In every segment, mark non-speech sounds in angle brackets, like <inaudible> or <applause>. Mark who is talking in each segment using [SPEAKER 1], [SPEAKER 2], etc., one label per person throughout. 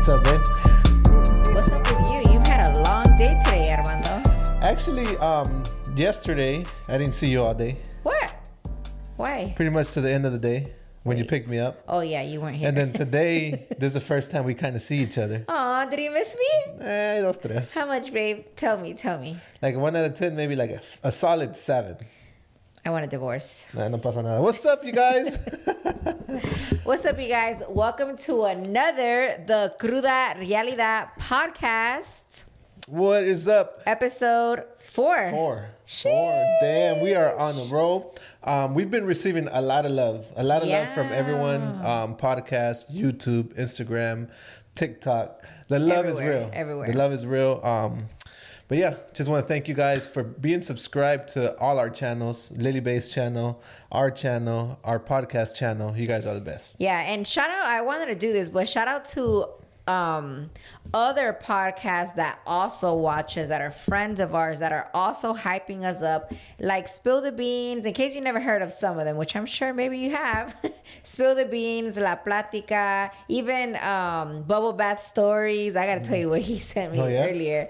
[SPEAKER 1] What's up, babe?
[SPEAKER 2] What's up with you? You've had a long day today, Armando.
[SPEAKER 1] Actually, um, yesterday I didn't see you all day.
[SPEAKER 2] What? Why?
[SPEAKER 1] Pretty much to the end of the day when you picked me up.
[SPEAKER 2] Oh yeah, you weren't here.
[SPEAKER 1] And then today, <laughs> this is the first time we kind of see each other.
[SPEAKER 2] Aw, did you miss me?
[SPEAKER 1] Eh, dos tres.
[SPEAKER 2] How much, babe? Tell me, tell me.
[SPEAKER 1] Like one out of ten, maybe like a, a solid seven.
[SPEAKER 2] I want a divorce.
[SPEAKER 1] Nah, no pasa nada. What's up, you guys? <laughs> <laughs>
[SPEAKER 2] What's up, you guys? Welcome to another The Cruda Realidad podcast,
[SPEAKER 1] what is up?
[SPEAKER 2] episode four.
[SPEAKER 1] Four. Four. Damn, we are on the roll. Um, we've been receiving a lot of love, a lot of love from everyone. Um, podcast, YouTube, Instagram, TikTok. The love is real.
[SPEAKER 2] everywhere.
[SPEAKER 1] The love is real. Um, but yeah, just want to thank you guys for being subscribed to all our channels, Lily Base channel, our channel, our podcast channel. You guys are the best.
[SPEAKER 2] Yeah, and shout out. I wanted to do this, but shout out to um other podcasts that also watch us that are friends of ours that are also hyping us up like spill the beans in case you never heard of some of them which i'm sure maybe you have <laughs> spill the beans la platica even um bubble bath stories i gotta tell you what he <laughs> sent me
[SPEAKER 1] Oh, yeah?
[SPEAKER 2] earlier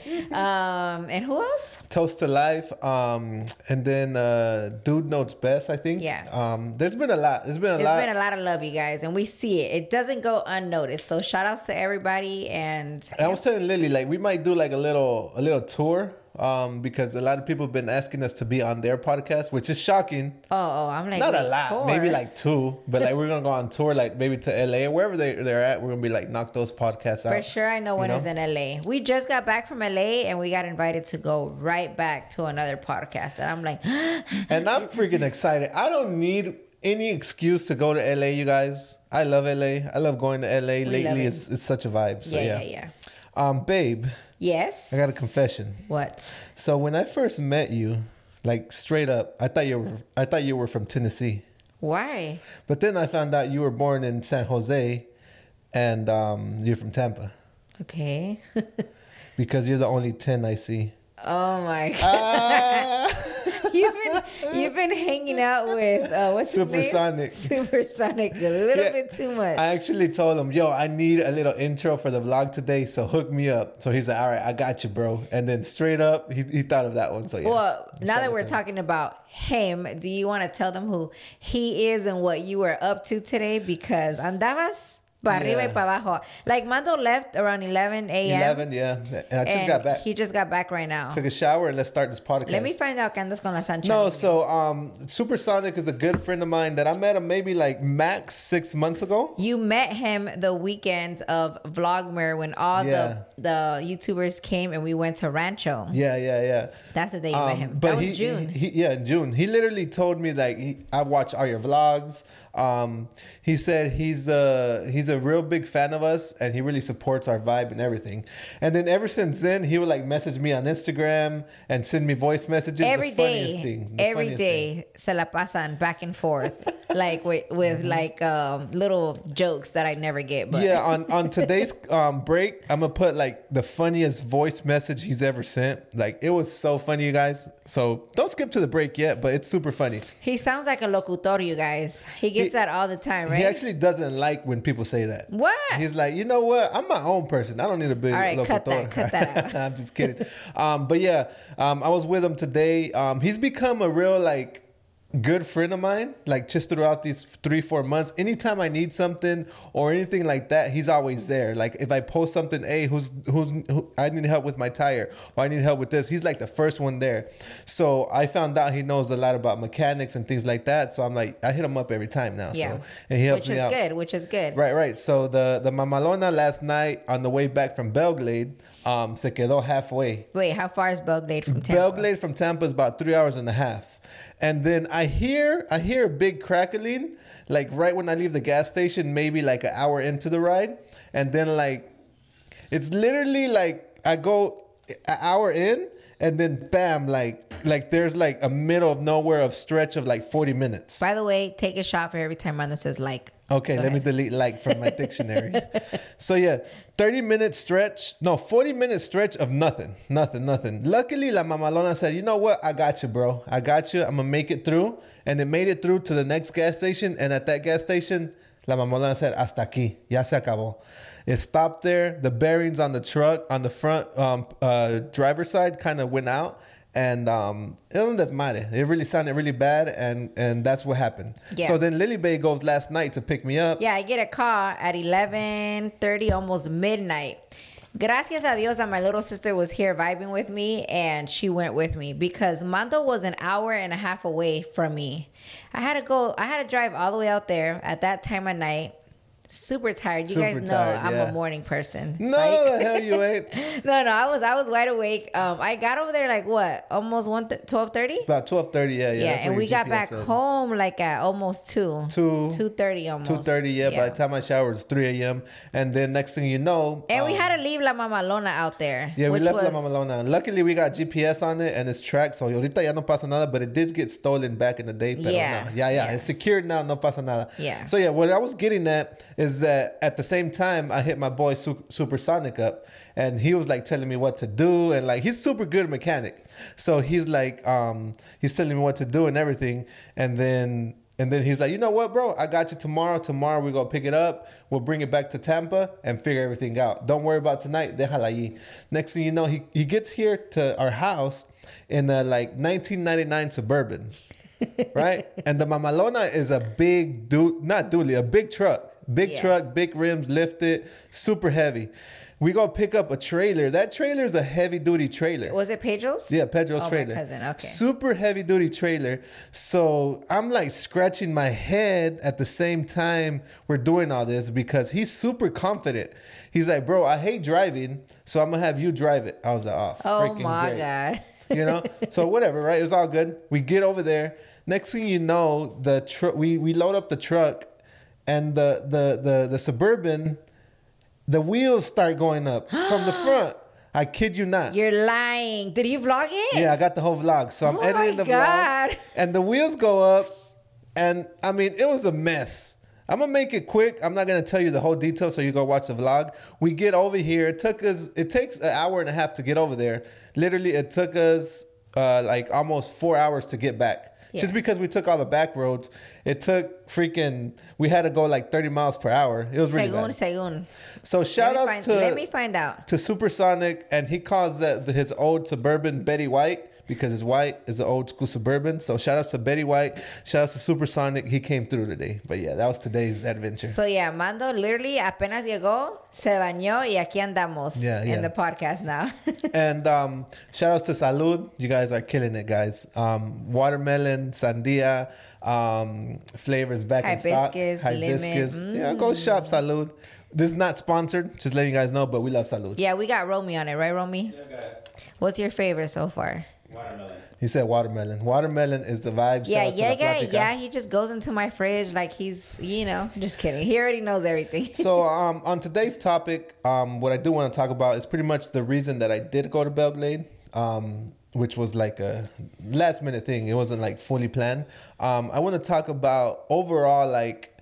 [SPEAKER 2] um and who else
[SPEAKER 1] Toast to Life, um, and then uh, Dude Notes Best, I think.
[SPEAKER 2] Yeah.
[SPEAKER 1] Um, there's been a lot. There's been a
[SPEAKER 2] there's
[SPEAKER 1] lot.
[SPEAKER 2] been a lot of love you guys and we see it it doesn't go unnoticed so shout outs to everybody and
[SPEAKER 1] I was telling Lily like we might do like a little a little tour um because a lot of people have been asking us to be on their podcast, which is shocking.
[SPEAKER 2] Oh, oh, I'm like
[SPEAKER 1] Not a lot,
[SPEAKER 2] tour?
[SPEAKER 1] maybe like two, but like we're gonna go on tour like maybe to LA or wherever they they're at. We're gonna be like knock those podcasts out.
[SPEAKER 2] For sure, I know one is in LA. We just got back from LA and we got invited to go right back to another podcast. And I'm like, <gasps>
[SPEAKER 1] And I'm freaking excited. I don't need any excuse to go to LA, you guys. I love LA. I love going to LA.
[SPEAKER 2] love
[SPEAKER 1] Lately,
[SPEAKER 2] it.
[SPEAKER 1] it's, it's such a vibe. So
[SPEAKER 2] yeah,
[SPEAKER 1] yeah,
[SPEAKER 2] yeah.
[SPEAKER 1] Um, babe,
[SPEAKER 2] Yes.
[SPEAKER 1] I got a confession.
[SPEAKER 2] What?
[SPEAKER 1] So when I first met you, like straight up, I thought you were I thought you were from Tennessee.
[SPEAKER 2] Why?
[SPEAKER 1] But then I found out you were born in San Jose and um, you're from Tampa
[SPEAKER 2] Okay. <laughs>
[SPEAKER 1] because you're the only 10 I see.
[SPEAKER 2] oh my god.
[SPEAKER 1] Ah, <laughs> <laughs> <laughs>
[SPEAKER 2] You've been you've been hanging out with uh what's his name?
[SPEAKER 1] Supersonic.
[SPEAKER 2] Supersonic a little
[SPEAKER 1] Yeah.
[SPEAKER 2] bit too much.
[SPEAKER 1] I actually told him, yo, I need a little intro for the vlog today, so hook me up. So he's like, all right, I got you, bro. And then straight up, he, he thought of that one. So yeah.
[SPEAKER 2] well, now that we're talking about him, do you want to tell them who he is and what you were up to today? Because andabas pa arriba y
[SPEAKER 1] Yeah.
[SPEAKER 2] pa abajo. Like Mando left around 11 a.m.
[SPEAKER 1] 11, yeah. And I just got back.
[SPEAKER 2] He just got back right now.
[SPEAKER 1] Took a shower and let's start this podcast.
[SPEAKER 2] Let me find out que andas con la Sancha.
[SPEAKER 1] No, so um, Supersonic is a good friend of mine that I met him maybe like max six months ago.
[SPEAKER 2] you met him the weekend of Vlogmer when all
[SPEAKER 1] Yeah.
[SPEAKER 2] the the YouTubers came and we went to Rancho.
[SPEAKER 1] Yeah, yeah, yeah.
[SPEAKER 2] That's the day you met
[SPEAKER 1] Um,
[SPEAKER 2] him.
[SPEAKER 1] but
[SPEAKER 2] that was
[SPEAKER 1] he,
[SPEAKER 2] June.
[SPEAKER 1] He, he- yeah, in June. He literally told me like he, I watch all your vlogs. Um, he said he's a he's a real big fan of us and he really supports our vibe and everything. And then ever since then, he would like message me on Instagram and send me voice messages.
[SPEAKER 2] Every
[SPEAKER 1] the funniest things.
[SPEAKER 2] every
[SPEAKER 1] funniest thing.
[SPEAKER 2] se la pasan back and forth, <laughs> like with, with like um, little jokes that I never get. But
[SPEAKER 1] yeah, on on <laughs> today's um, break, I'm gonna put like the funniest voice message he's ever sent. Like it was so funny, you guys. So don't skip to the break yet, but it's super funny.
[SPEAKER 2] he sounds like a locutor, you guys. He gets
[SPEAKER 1] He-
[SPEAKER 2] that all the time, right?
[SPEAKER 1] He actually doesn't like when people say that.
[SPEAKER 2] What?
[SPEAKER 1] He's like, you know what? I'm my own person. I don't need a big
[SPEAKER 2] All right, cut
[SPEAKER 1] locutor."
[SPEAKER 2] that, cut that <laughs> out.
[SPEAKER 1] I'm just kidding. Um, but yeah, um, I was with him today. Um, he's become a real like good friend of mine. Like just throughout these three, four months, anytime I need something or anything like that, he's always there. Like if I post something, hey, who's who's who, I need help with my tire or I need help with this, he's like the first one there. So I found out he knows a lot about mechanics and things like that. So I'm like, I hit him up every time now.
[SPEAKER 2] yeah,
[SPEAKER 1] So and he helps
[SPEAKER 2] which
[SPEAKER 1] me
[SPEAKER 2] is
[SPEAKER 1] out.
[SPEAKER 2] good. Which is good.
[SPEAKER 1] Right, right. So the the mamalona last night on the way back from Belle Glade, um, se quedó halfway.
[SPEAKER 2] Wait, how far is Belle Glade from Tampa?
[SPEAKER 1] Belle Glade from Tampa is about three hours and a half, and then I hear I hear a big crackling, like right when I leave the gas station, maybe like an hour into the ride, and then like it's literally like I go an hour in, and then bam, like like there's like a middle of nowhere of stretch of like forty minutes.
[SPEAKER 2] By the way, take a shot for every time Mando says like.
[SPEAKER 1] Okay,
[SPEAKER 2] Go
[SPEAKER 1] let me delete like from my dictionary. <laughs> so yeah, 30 minute stretch, no, 40 minute stretch of nothing, nothing, nothing. Luckily, La Mamalona said, you know what? I got you, bro. I got you. I'm gonna make it through. And it made it through to the next gas station. And at that gas station, La mamalona said, hasta aquí, ya se acabó. It stopped there. The bearings on the truck, on the front um, uh, driver's side, kind of went out. And um, it doesn't matter. It really sounded really bad, and and that's what happened.
[SPEAKER 2] Yeah.
[SPEAKER 1] So then Lily Bay goes last night to pick me up.
[SPEAKER 2] Yeah, I get a call at 11:30, almost midnight. Gracias a Dios that my little sister was here vibing with me and she went with me because Mando was an hour and a half away from me. I had to go, I had to drive all the way out there at that time of night. Super tired. You
[SPEAKER 1] Super
[SPEAKER 2] guys know
[SPEAKER 1] tired,
[SPEAKER 2] I'm
[SPEAKER 1] yeah.
[SPEAKER 2] a morning person.
[SPEAKER 1] No,
[SPEAKER 2] Psych.
[SPEAKER 1] the hell you ain't. <laughs>
[SPEAKER 2] no, no, I was I was wide awake. Um, I got over there like what, almost one twelve thirty.
[SPEAKER 1] About twelve thirty, yeah, yeah.
[SPEAKER 2] Yeah, and we got
[SPEAKER 1] GPS
[SPEAKER 2] back
[SPEAKER 1] said.
[SPEAKER 2] home like at almost two.
[SPEAKER 1] Two-
[SPEAKER 2] Two thirty almost.
[SPEAKER 1] Two thirty, yeah, By the time I showered, it's three a.m. And then next thing you know,
[SPEAKER 2] And we
[SPEAKER 1] um,
[SPEAKER 2] had to leave La Mamalona out there.
[SPEAKER 1] Yeah, we left
[SPEAKER 2] was,
[SPEAKER 1] La Mamalona. Luckily, we got GPS on it and it's tracked, so ahorita ya no pasa nada, but it did get stolen back in the day.
[SPEAKER 2] Yeah,
[SPEAKER 1] no. yeah, yeah,
[SPEAKER 2] yeah.
[SPEAKER 1] It's secured now, no pasa nada.
[SPEAKER 2] Yeah.
[SPEAKER 1] So, yeah, what I was getting at is that at the same time, I hit my boy Su- Supersonic up and he was like telling me what to do. And like, he's super good mechanic. So he's like, um, he's telling me what to do and everything. And then and then he's like, you know what, bro? I got you tomorrow. Tomorrow we're gonna pick it up. We'll bring it back to Tampa and figure everything out. Don't worry about tonight. Déjala ahí. Next thing you know, he, he gets here to our house in a like 1999 Suburban, <laughs> right? and the Mamalona is a big dude, not dually, a big truck. Big
[SPEAKER 2] Yeah.
[SPEAKER 1] truck, big rims, lifted, super heavy. We go pick up a trailer. That trailer is a heavy duty trailer.
[SPEAKER 2] Was it Pedro's?
[SPEAKER 1] Yeah, Pedro's
[SPEAKER 2] Oh, my
[SPEAKER 1] trailer.
[SPEAKER 2] cousin, okay.
[SPEAKER 1] Super heavy duty trailer. So I'm like scratching my head at the same time we're doing all this because he's super confident. He's like, bro, I hate driving, so I'm gonna have you drive it. I was like, oh,
[SPEAKER 2] Oh
[SPEAKER 1] freaking
[SPEAKER 2] my
[SPEAKER 1] great.
[SPEAKER 2] god.
[SPEAKER 1] You know? <laughs> so whatever, right? It was all good. We get over there. Next thing you know, the truck we, we load up the truck and the the the, the suburban, the wheels start going up from the <gasps> front. I kid you not.
[SPEAKER 2] You're lying. Did you vlog it?
[SPEAKER 1] Yeah, I got the whole vlog. So I'm
[SPEAKER 2] Oh
[SPEAKER 1] editing the
[SPEAKER 2] God.
[SPEAKER 1] vlog. <laughs> And the wheels go up. And I mean, it was a mess. I'm gonna make it quick. I'm not gonna tell you the whole detail, so you go watch the vlog. We get over here. It took us. It takes an hour and a half to get over there. Literally, it took us uh, like almost four hours to get back.
[SPEAKER 2] Yeah.
[SPEAKER 1] Just because we took all the back roads, it took freaking. We had to go like 30 miles per hour. It was really
[SPEAKER 2] Segun,
[SPEAKER 1] bad.
[SPEAKER 2] segun.
[SPEAKER 1] So shout outs
[SPEAKER 2] find,
[SPEAKER 1] to
[SPEAKER 2] Let me find out.
[SPEAKER 1] to Supersonic, and he calls that his old suburban Betty White because his white is an old school suburban. So shout outs to Betty White, shout outs to Supersonic. He came through today. But yeah, that was today's adventure.
[SPEAKER 2] So yeah, Mando literally apenas llegó, se bañó y aquí andamos
[SPEAKER 1] Yeah, yeah.
[SPEAKER 2] in the podcast now. <laughs>
[SPEAKER 1] and um, shout outs to Salud. You guys are killing it, guys. Um, watermelon, sandia, um, flavors back in stock.
[SPEAKER 2] Hibiscus, lemon.
[SPEAKER 1] Hibiscus. Yeah, go shop Salud. This is not sponsored, just letting you guys know, but we love Salud.
[SPEAKER 2] yeah, we got Romy on it, right, Romy?
[SPEAKER 3] Yeah, got it.
[SPEAKER 2] What's your favorite so far?
[SPEAKER 3] Watermelon.
[SPEAKER 1] He said watermelon. Watermelon is the vibe. Shout
[SPEAKER 2] Yeah,
[SPEAKER 1] outs to
[SPEAKER 2] yeah,
[SPEAKER 1] La
[SPEAKER 2] yeah, yeah. He just goes into my fridge like he's, you know, <laughs> just kidding. He already knows everything. <laughs>
[SPEAKER 1] so um, on today's topic, um, what I do want to talk about is pretty much the reason that I did go to Belle Glade, um, which was like a last minute thing. It wasn't like fully planned. Um, I want to talk about overall like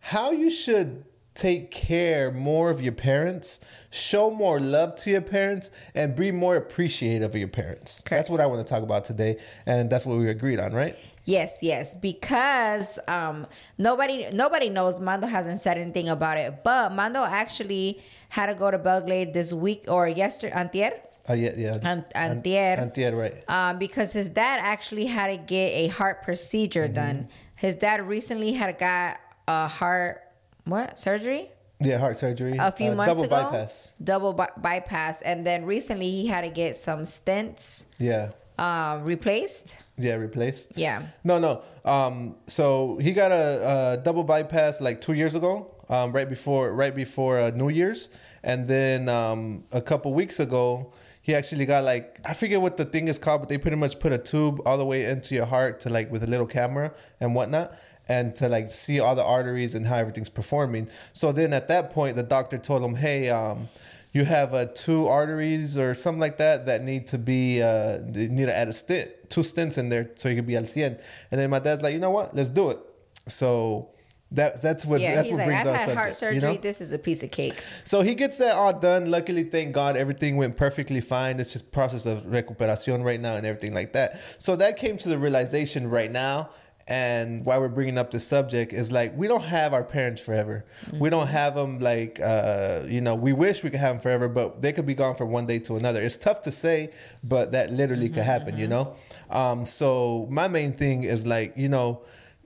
[SPEAKER 1] how you should take care more of your parents, show more love to your parents, and be more appreciative of your parents. That's what I want to talk about today, and that's what we agreed on, right?
[SPEAKER 2] Yes, yes, because um, nobody nobody knows. Mando hasn't said anything about it, but Mando actually had to go to Belle Glade this week or yesterday, antier,
[SPEAKER 1] Uh, yeah, yeah.
[SPEAKER 2] An- antier.
[SPEAKER 1] Antier, right.
[SPEAKER 2] um, because his dad actually had to get a heart procedure
[SPEAKER 1] Mm-hmm.
[SPEAKER 2] done. His dad recently had got a heart what surgery
[SPEAKER 1] Yeah, heart surgery.
[SPEAKER 2] a few
[SPEAKER 1] Uh,
[SPEAKER 2] months
[SPEAKER 1] double
[SPEAKER 2] ago.
[SPEAKER 1] bypass.
[SPEAKER 2] Double by- bypass, and then recently he had to get some stents
[SPEAKER 1] Yeah.
[SPEAKER 2] Uh, replaced.
[SPEAKER 1] Yeah, replaced.
[SPEAKER 2] Yeah.
[SPEAKER 1] No, no. Um, so he got a, a double bypass like two years ago, um, right before right before uh, New Year's, and then um, a couple weeks ago, he actually got like I forget what the thing is called, but they pretty much put a tube all the way into your heart to like with a little camera and whatnot. And to like see all the arteries and how everything's performing. So then at that point, the doctor told him, "Hey, um, you have uh, two arteries or something like that that need to be uh, need to add a stent, two stents in there so you can be al cien. And then my dad's like, you know what, let's do it. So that that's what
[SPEAKER 2] Yeah,
[SPEAKER 1] that's what
[SPEAKER 2] like,
[SPEAKER 1] brings
[SPEAKER 2] I've
[SPEAKER 1] our
[SPEAKER 2] had heart surgery.
[SPEAKER 1] You know?
[SPEAKER 2] This is a piece of cake.
[SPEAKER 1] So he gets that all done. Luckily, thank God, everything went perfectly fine. It's just process of recuperación right now and everything like that. So that came to the realization right now. And why we're bringing up this subject is like we don't have our parents forever.
[SPEAKER 2] Mm-hmm.
[SPEAKER 1] We don't have them like uh, you know. We wish we could have them forever, but they could be gone from one day to another. It's tough to say, but that literally
[SPEAKER 2] Mm-hmm,
[SPEAKER 1] could happen. You know. Um, so my main thing is like you know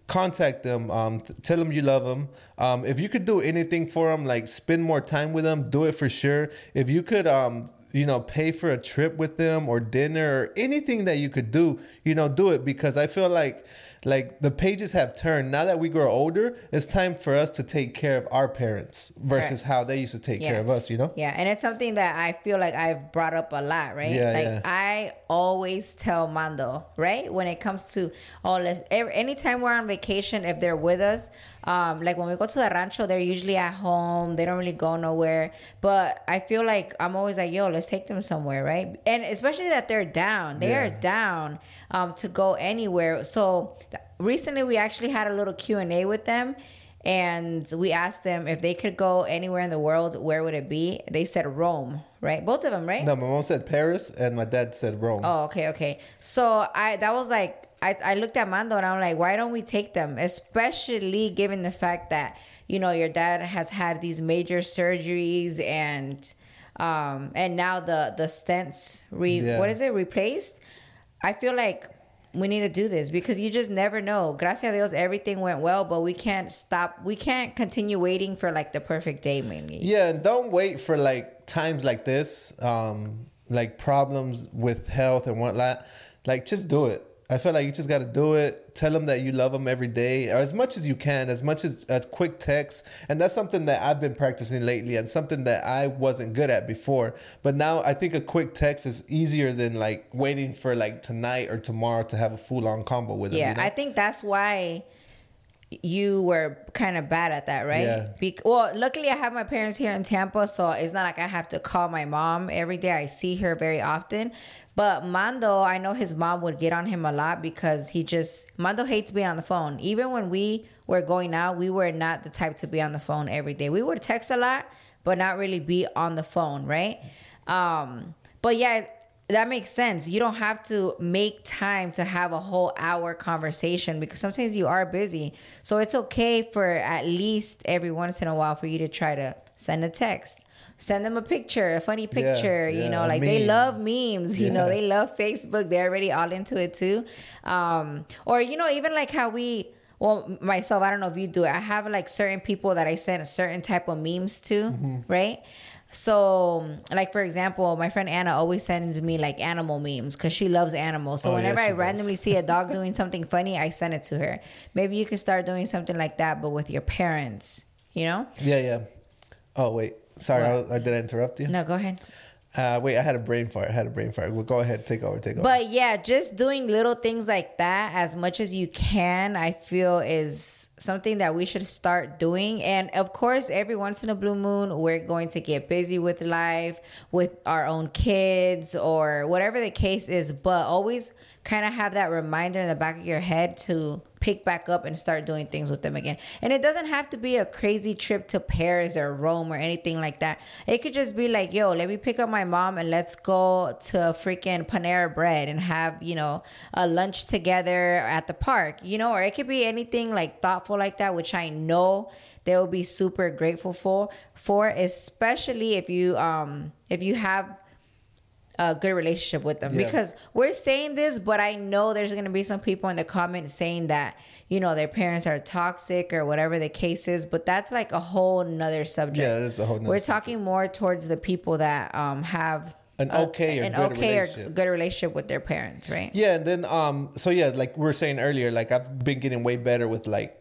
[SPEAKER 1] contact them um, th- tell them you love them um, if you could do anything for them like spend more time with them do it for sure if you could um, you know pay for a trip with them or dinner or anything that you could do you know do it because i feel like like the pages have turned now that we grow older it's time for us to take care of our parents versus how they used to take care of us you know
[SPEAKER 2] Yeah, and it's something that I feel like I've brought up a lot, right?
[SPEAKER 1] Yeah,
[SPEAKER 2] like
[SPEAKER 1] yeah.
[SPEAKER 2] I always tell Mando, right? When it comes to oh, all this, every, anytime we're on vacation, if they're with us, um, like when we go to the rancho, they're usually at home. They don't really go nowhere. But I feel like I'm always like, yo, let's take them somewhere, right? And especially that they're down. They are down um, to go anywhere. So th- recently, we actually had a little Q and A with them, and we asked them if they could go anywhere in the world, where would it be? They said Rome, right? Both of them, right?
[SPEAKER 1] no my mom said paris and my dad said rome
[SPEAKER 2] Oh, okay, okay. So I that was like I, I looked at Mando and I'm like, why don't we take them? Especially given the fact that, you know, your dad has had these major surgeries and um and now the the stents re
[SPEAKER 1] Yeah.
[SPEAKER 2] what is it, replaced? I feel like we need to do this because you just never know. Gracias a Dios, everything went well, but we can't stop. We can't continue waiting for like the perfect day, mainly.
[SPEAKER 1] Yeah, and don't wait for like times like this, um, like problems with health and whatnot. Like, just do it. I feel like you just got to do it. Tell them that you love them every day, or as much as you can, as much as a quick text. And that's something that I've been practicing lately, and something that I wasn't good at before. But now I think a quick text is easier than like waiting for like tonight or tomorrow to have a full on combo with them.
[SPEAKER 2] Yeah,
[SPEAKER 1] you know?
[SPEAKER 2] I think that's why you were kind of bad at that, right?
[SPEAKER 1] Yeah.
[SPEAKER 2] Be- well, luckily I have my parents here in Tampa, so it's not like I have to call my mom every day. I see her very often. But Mando, I know his mom would get on him a lot because he just Mando hates being on the phone. Even when we were going out, we were not the type to be on the phone every day. We would text a lot, but not really be on the phone, right? Um, but yeah, that makes sense. You don't have to make time to have a whole hour conversation because sometimes you are busy. So it's okay for at least every once in a while for you to try to send a text. Send them a picture, a funny picture, you
[SPEAKER 1] yeah,
[SPEAKER 2] know, like they love memes, <laughs> you know, they love Facebook. They're already all into it too. Um, or, you know, even like how we, well, myself, I don't know if you do it. I have like certain people that I send a certain type of memes to,
[SPEAKER 1] Mm-hmm.
[SPEAKER 2] right? So, like for example, my friend Anna always sends me like animal memes because she loves animals. So
[SPEAKER 1] Oh,
[SPEAKER 2] whenever
[SPEAKER 1] she
[SPEAKER 2] I
[SPEAKER 1] does.
[SPEAKER 2] randomly see a dog <laughs> doing something funny, I send it to her. Maybe you could start doing something like that, but with your parents. You know?
[SPEAKER 1] yeah, yeah. Oh wait, sorry, I, I did I interrupt you?
[SPEAKER 2] No, go ahead.
[SPEAKER 1] Uh, wait, I had a brain fart. I had a brain fart. Well, go ahead, take over, take over.
[SPEAKER 2] But yeah, just doing little things like that as much as you can, I feel is something that we should start doing. And of course, every once in a blue moon, we're going to get busy with life, with our own kids, or whatever the case is. But always kind of have that reminder in the back of your head to pick back up and start doing things with them again. And it doesn't have to be a crazy trip to Paris or Rome or anything like that. It could just be like, yo, let me pick up my mom and let's go to freaking Panera Bread and have, you know, a lunch together at the park, you know, or it could be anything like thoughtful like that, which I know they will be super grateful for for especially if you um if you have a good relationship with them
[SPEAKER 1] Yeah.
[SPEAKER 2] because we're saying this, but I know there's gonna be some people in the comments saying that you know their parents are toxic or whatever the case is. But that's like a whole nother subject.
[SPEAKER 1] Yeah, that's a whole nother
[SPEAKER 2] We're
[SPEAKER 1] subject.
[SPEAKER 2] talking more towards the people that um have
[SPEAKER 1] An okay or
[SPEAKER 2] an
[SPEAKER 1] good
[SPEAKER 2] okay or
[SPEAKER 1] relationship.
[SPEAKER 2] good relationship with their parents, right?
[SPEAKER 1] Yeah, and then um, so yeah, like we were saying earlier, like I've been getting way better with like.